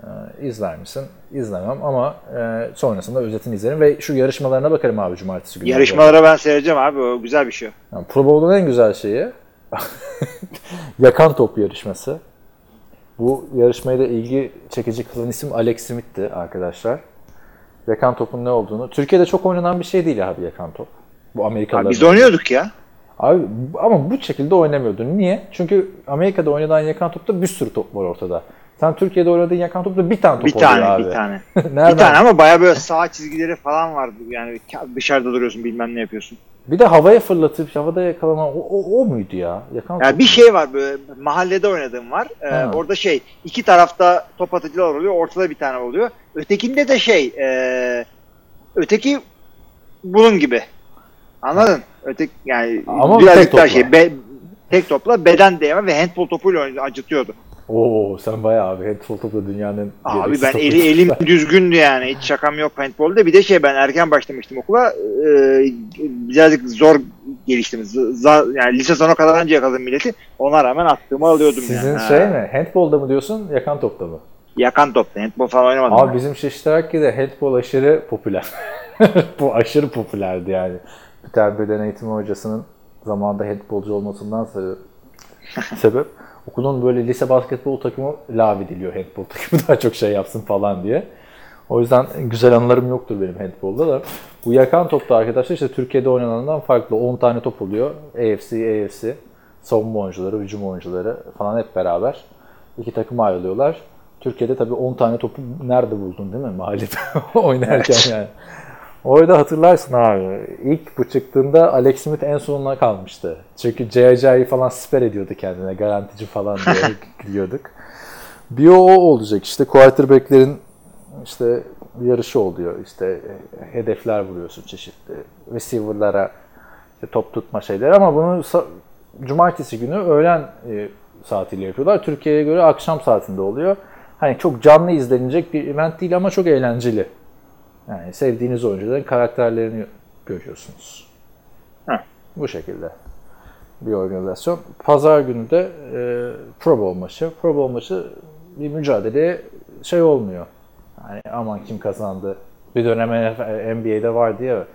Ee, izler misin? İzlemem ama e, sonrasında özetini izlerim ve şu yarışmalarına bakarım abi cumartesi günü. Yarışmalara ben seyredeceğim abi. O güzel bir şey. Yani Pro Bowl'un en güzel şeyi yakan top yarışması. Bu yarışmaya da ilgi çekici kılan isim Alex Smith'ti arkadaşlar. Yakan topun ne olduğunu. Türkiye'de çok oynanan bir şey değil abi yakan top. Bu Amerikalılar. Biz oynuyorduk ya. Abi ama bu şekilde oynamıyordun. Niye? Çünkü Amerika'da oynanan yakan topta bir sürü top var ortada. Sen Türkiye'de oynadığın yakan topta bir tane top Bir oluyor tane, abi. bir tane. Nereden? Bir tane ama baya böyle sağ çizgileri falan vardı. Yani dışarıda duruyorsun bilmem ne yapıyorsun. Bir de havaya fırlatıp havada yakalama o, o, o muydu ya? Yakan Yani bir şey var böyle mahallede oynadığım var. Ee, Ha. orada şey iki tarafta top atıcılar oluyor. Ortada bir tane oluyor. Ötekinde de şey e, öteki bunun gibi. Anladın? Öteki yani Ama birazcık tek daha topla. şey be- tek topla beden değme ve handball topuyla acıtıyordu. Oo sen bayağı abi handball topu dünyanın Abi ben eli elim düzgündü yani. Hiç şakam yok handball'da. Bir de şey ben erken başlamıştım okula. Ee, birazcık zor geliştim. Z- yani lise sona kadar önce yakaladım milleti. Ona rağmen attığımı alıyordum Sizin yani. şey Ha. mi? Handball'da mı diyorsun, yakan topta mı? Yakan topta. Handball falan oynamadım. Abi ben. bizim Şiştirakki'de handball aşırı popüler. Bu aşırı popülerdi yani. Bir tane beden eğitimi hocasının zamanında handbolcu olmasından sebep okulun böyle lise basketbol takımı lav ediliyor handball takımı daha çok şey yapsın falan diye. O yüzden güzel anılarım yoktur benim handbolda da. Bu yakan topta arkadaşlar işte Türkiye'de oynanandan farklı 10 tane top oluyor. AFC, AFC, savunma oyuncuları, hücum oyuncuları falan hep beraber. iki takıma ayrılıyorlar. Türkiye'de tabii 10 tane topu nerede buldun değil mi mahallede oynarken yani. Orada hatırlarsın abi. İlk bu çıktığında Alex Smith en sonuna kalmıştı. Çünkü J.J.'yi falan siper ediyordu kendine. Garantici falan diye gülüyorduk. Bir o, o olacak işte quarterback'lerin işte yarışı oluyor. İşte hedefler vuruyorsun çeşitli. Receiver'lara işte top tutma şeyler ama bunu cumartesi günü öğlen e, saatiyle yapıyorlar. Türkiye'ye göre akşam saatinde oluyor. Hani çok canlı izlenecek bir event değil ama çok eğlenceli. Yani sevdiğiniz oyuncuların karakterlerini görüyorsunuz. Heh. Bu şekilde bir organizasyon. Pazar günü de e, Pro Bowl maçı. Pro Bowl maçı bir mücadeleye şey olmuyor. Yani aman kim kazandı. Bir dönem NBA'de vardı ya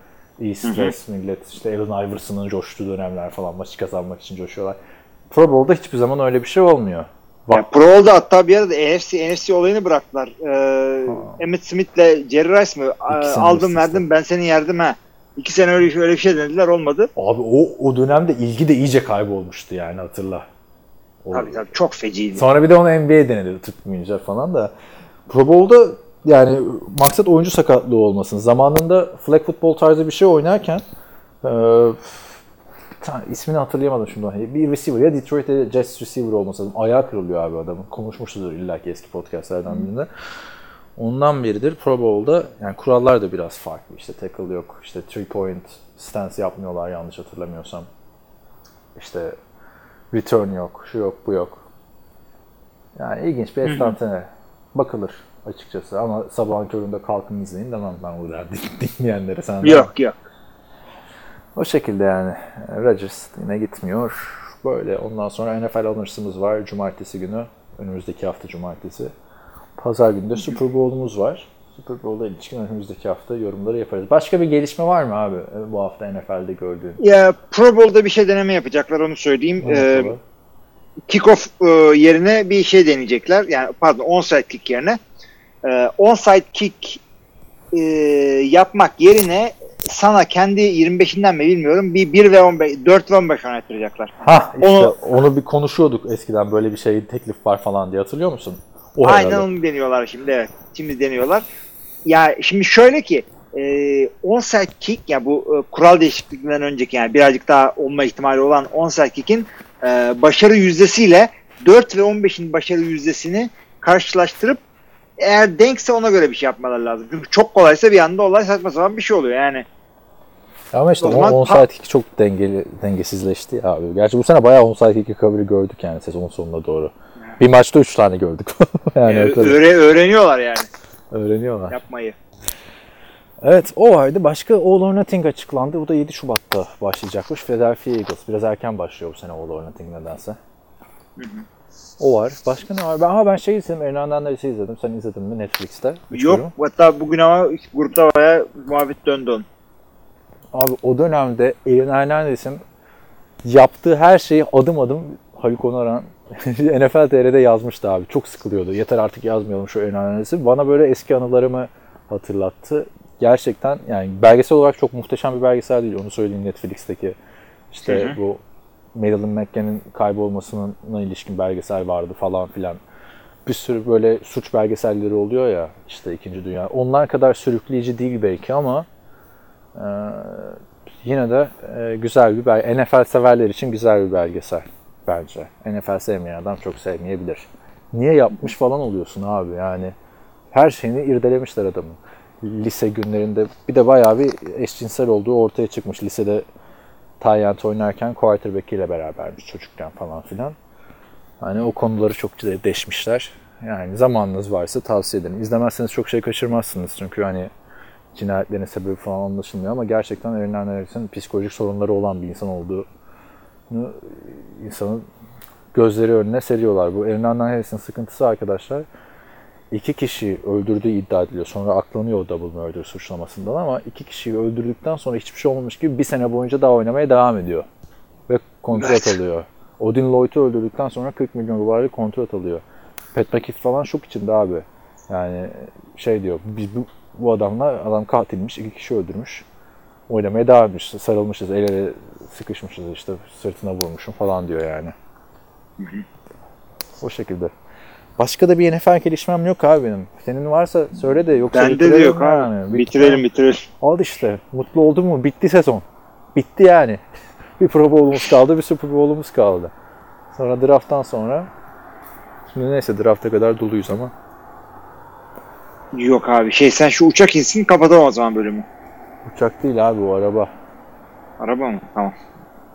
East West millet işte Allen Iverson'ın coştuğu dönemler falan maçı kazanmak için coşuyorlar. Pro Bowl'da hiçbir zaman öyle bir şey olmuyor. Yani Pro Bowl'da hatta bir arada AFC, NFC olayını bıraktılar. Ee, Emmitt Smith'le Jerry Rice? Aa, İkisini Aldım verdim ben seni yerdim ha. İki sene öyle, öyle bir şey denediler olmadı. Abi o, o dönemde ilgi de iyice kaybolmuştu yani hatırla. O- Tabii tabii çok feciydi. Sonra bir de onu NBA denedi tutmayınca falan da. Pro Bowl'da yani maksat oyuncu sakatlığı olmasın. Zamanında flag football tarzı bir şey oynarken e, ta- ismini hatırlayamadım şimdi. Bir receiver ya Detroit'te Jets receiver olması lazım. Ayağı kırılıyor abi adamın. Konuşmuşuzdur illa ki eski podcastlerden birinde. Ondan beridir Pro Bowl'da yani kurallar da biraz farklı. İşte tackle yok. işte three point stance yapmıyorlar yanlış hatırlamıyorsam. İşte return yok. Şu yok bu yok. Yani ilginç bir enstantane. Bakılır açıkçası ama sabahın köründe kalkın izleyin demem ben bu der dinleyenlere. Sen de- Yok yok. O şekilde yani. Rodgers yine gitmiyor. Böyle ondan sonra NFL Honors'ımız var cumartesi günü. Önümüzdeki hafta cumartesi. Pazar günü de Super Bowl'umuz var. Super Bowl'a ilişkin önümüzdeki hafta yorumları yaparız. Başka bir gelişme var mı abi e, bu hafta NFL'de gördüğün? Ya Pro Bowl'da bir şey deneme yapacaklar onu söyleyeyim. Ee, kickoff e, yerine bir şey deneyecekler. Yani pardon onside kick yerine. E, onside kick e, yapmak yerine sana kendi 25'inden mi bilmiyorum bir 1 ve 15 4 ve 15 oynatacaklar. Ha işte Onu- onu, bir konuşuyorduk eskiden böyle bir şey teklif var falan diye hatırlıyor musun? O Aynen herhalde. onu deniyorlar şimdi evet. Şimdi deniyorlar. Ya şimdi şöyle ki e, onside kick ya bu e, kural değişikliğinden önceki yani birazcık daha olma ihtimali olan onside kick'in e, başarı yüzdesiyle 4 ve 15'in başarı yüzdesini karşılaştırıp eğer denkse ona göre bir şey yapmalar lazım. Çünkü çok kolaysa bir anda olay saçma sapan bir şey oluyor yani. Ama işte O zaman- onside kick çok dengeli, dengesizleşti ya abi. Gerçi bu sene bayağı onside kick kabulü gördük yani sezon sonuna doğru. Bir maçta 3 tane gördük. yani E, kadar. öğre- öğreniyorlar yani öğreniyorlar. yapmayı. Evet o vardı. Başka All or Nothing açıklandı. Bu da 7 Şubat'ta başlayacakmış. Philadelphia Eagles. Biraz erken başlıyor bu sene All or Nothing nedense. O var. Başka ne var? Ben, aha ben şey izledim. Ernan'dan da izledim. Sen izledin mi Netflix'te? Üç Yok bölüm. hatta bugün ama grupta bayağı muhabbet döndü. Abi o dönemde Aaron Hernandez'in yaptığı her şeyi adım adım Haluk Onaran NFL TR'de yazmıştı abi. Çok sıkılıyordu. Yeter artık yazmayalım şu Aaron Hernandez'i. Bana böyle eski anılarımı hatırlattı. Gerçekten yani belgesel olarak çok muhteşem bir belgesel değil. Onu söyleyeyim Netflix'teki. İşte Hı hı. bu Marilyn McCann'in kaybolmasına ilişkin belgesel vardı falan filan. Bir sürü böyle suç belgeselleri oluyor ya işte 2. Dünya. Onlar kadar sürükleyici değil belki ama ee, yine de e, güzel bir belge. NFL severler için güzel bir belgesel bence. NFL sevmeyen adam çok sevmeyebilir. Niye yapmış falan oluyorsun abi yani. Her şeyini irdelemişler adamın. Lise günlerinde bir de bayağı bir eşcinsel olduğu ortaya çıkmış. Lisede Tayyant oynarken quarterback ile berabermiş çocukken falan filan. Hani o konuları çok deşmişler. Yani zamanınız varsa tavsiye ederim. İzlemezseniz çok şey kaçırmazsınız. Çünkü hani cinayetlerin sebebi falan anlaşılmıyor ama gerçekten Aaron Hernandez'in psikolojik sorunları olan bir insan olduğunu insanın gözleri önüne seriyorlar. Bu Aaron Hernandez'in sıkıntısı arkadaşlar iki kişi öldürdüğü iddia ediliyor. Sonra aklanıyor o double murder suçlamasından ama iki kişiyi öldürdükten sonra hiçbir şey olmamış gibi bir sene boyunca daha oynamaya devam ediyor. Ve kontrat Evet. alıyor. Odin Lloyd'u öldürdükten sonra 40 milyon dolarlık kontrat alıyor. Pat McAfee falan şok içinde abi. Yani şey diyor, biz bu, bu adamla adam katilmiş, iki kişi öldürmüş. Oynamaya devam etmiş, sarılmışız, el ele sıkışmışız işte sırtına vurmuşum falan diyor yani. O şekilde. Başka da bir NFL gelişmem yok abi benim. Senin varsa söyle de yoksa Bende de yok yani. Bitirelim bitirelim. Al işte. Mutlu oldun mu? Bitti sezon. Bitti yani. bir Pro Bowl'umuz kaldı, bir Super Bowl'umuz kaldı. Sonra drafttan sonra Şimdi neyse drafta kadar doluyuz ama. Yok abi şey sen şu uçak insin kapatalım o zaman bölümü. Uçak değil abi o araba. Araba mı? Tamam.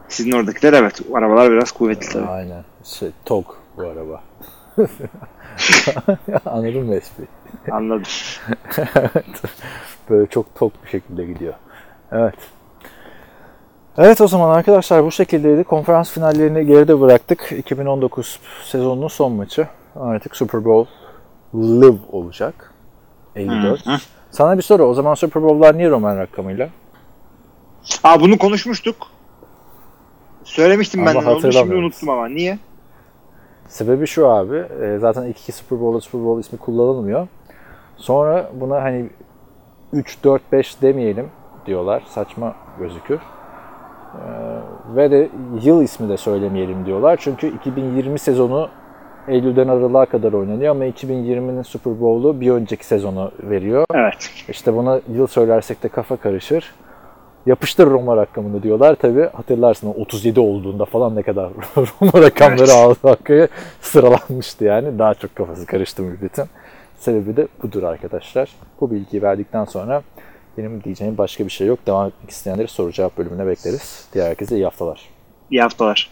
Sizin oradakiler evet. Arabalar biraz kuvvetli tabii. Aynen. Şey, TOG bu araba. Anladın mı espriyi? Anladım. Böyle çok tok bir şekilde gidiyor. Evet. Evet o zaman arkadaşlar bu şekildeydi. Konferans finallerini geride bıraktık. 2019 sezonunun son maçı. Artık Super Bowl live olacak. 54. Hı hı. Sana bir soru. O zaman Super Bowl'lar niye Roman rakamıyla? Aa bunu konuşmuştuk. Söylemiştim Ama ben de şimdi unuttum ama. Niye? Sebebi şu abi. e, Zaten ilk iki Super Bowl'da Super Bowl ismi kullanılmıyor. Sonra buna hani 3, 4, 5 demeyelim diyorlar. Saçma gözükür. Ee, ve de yıl ismi de söylemeyelim diyorlar. Çünkü 2020 sezonu Eylül'den Aralık'a kadar oynanıyor ama 2020'nin Super Bowl'u bir önceki sezonu veriyor. Evet. İşte buna yıl söylersek de kafa karışır. Yapıştır Roma rakamını diyorlar. Tabi hatırlarsın o 37 olduğunda falan ne kadar Roma rakamları Evet. hakkı sıralanmıştı yani. Daha çok kafası karıştı milletin. Sebebi de budur arkadaşlar. Bu bilgiyi verdikten sonra benim diyeceğim başka bir şey yok. Devam etmek isteyenleri soru cevap bölümüne bekleriz. Diğer herkese iyi haftalar. İyi haftalar.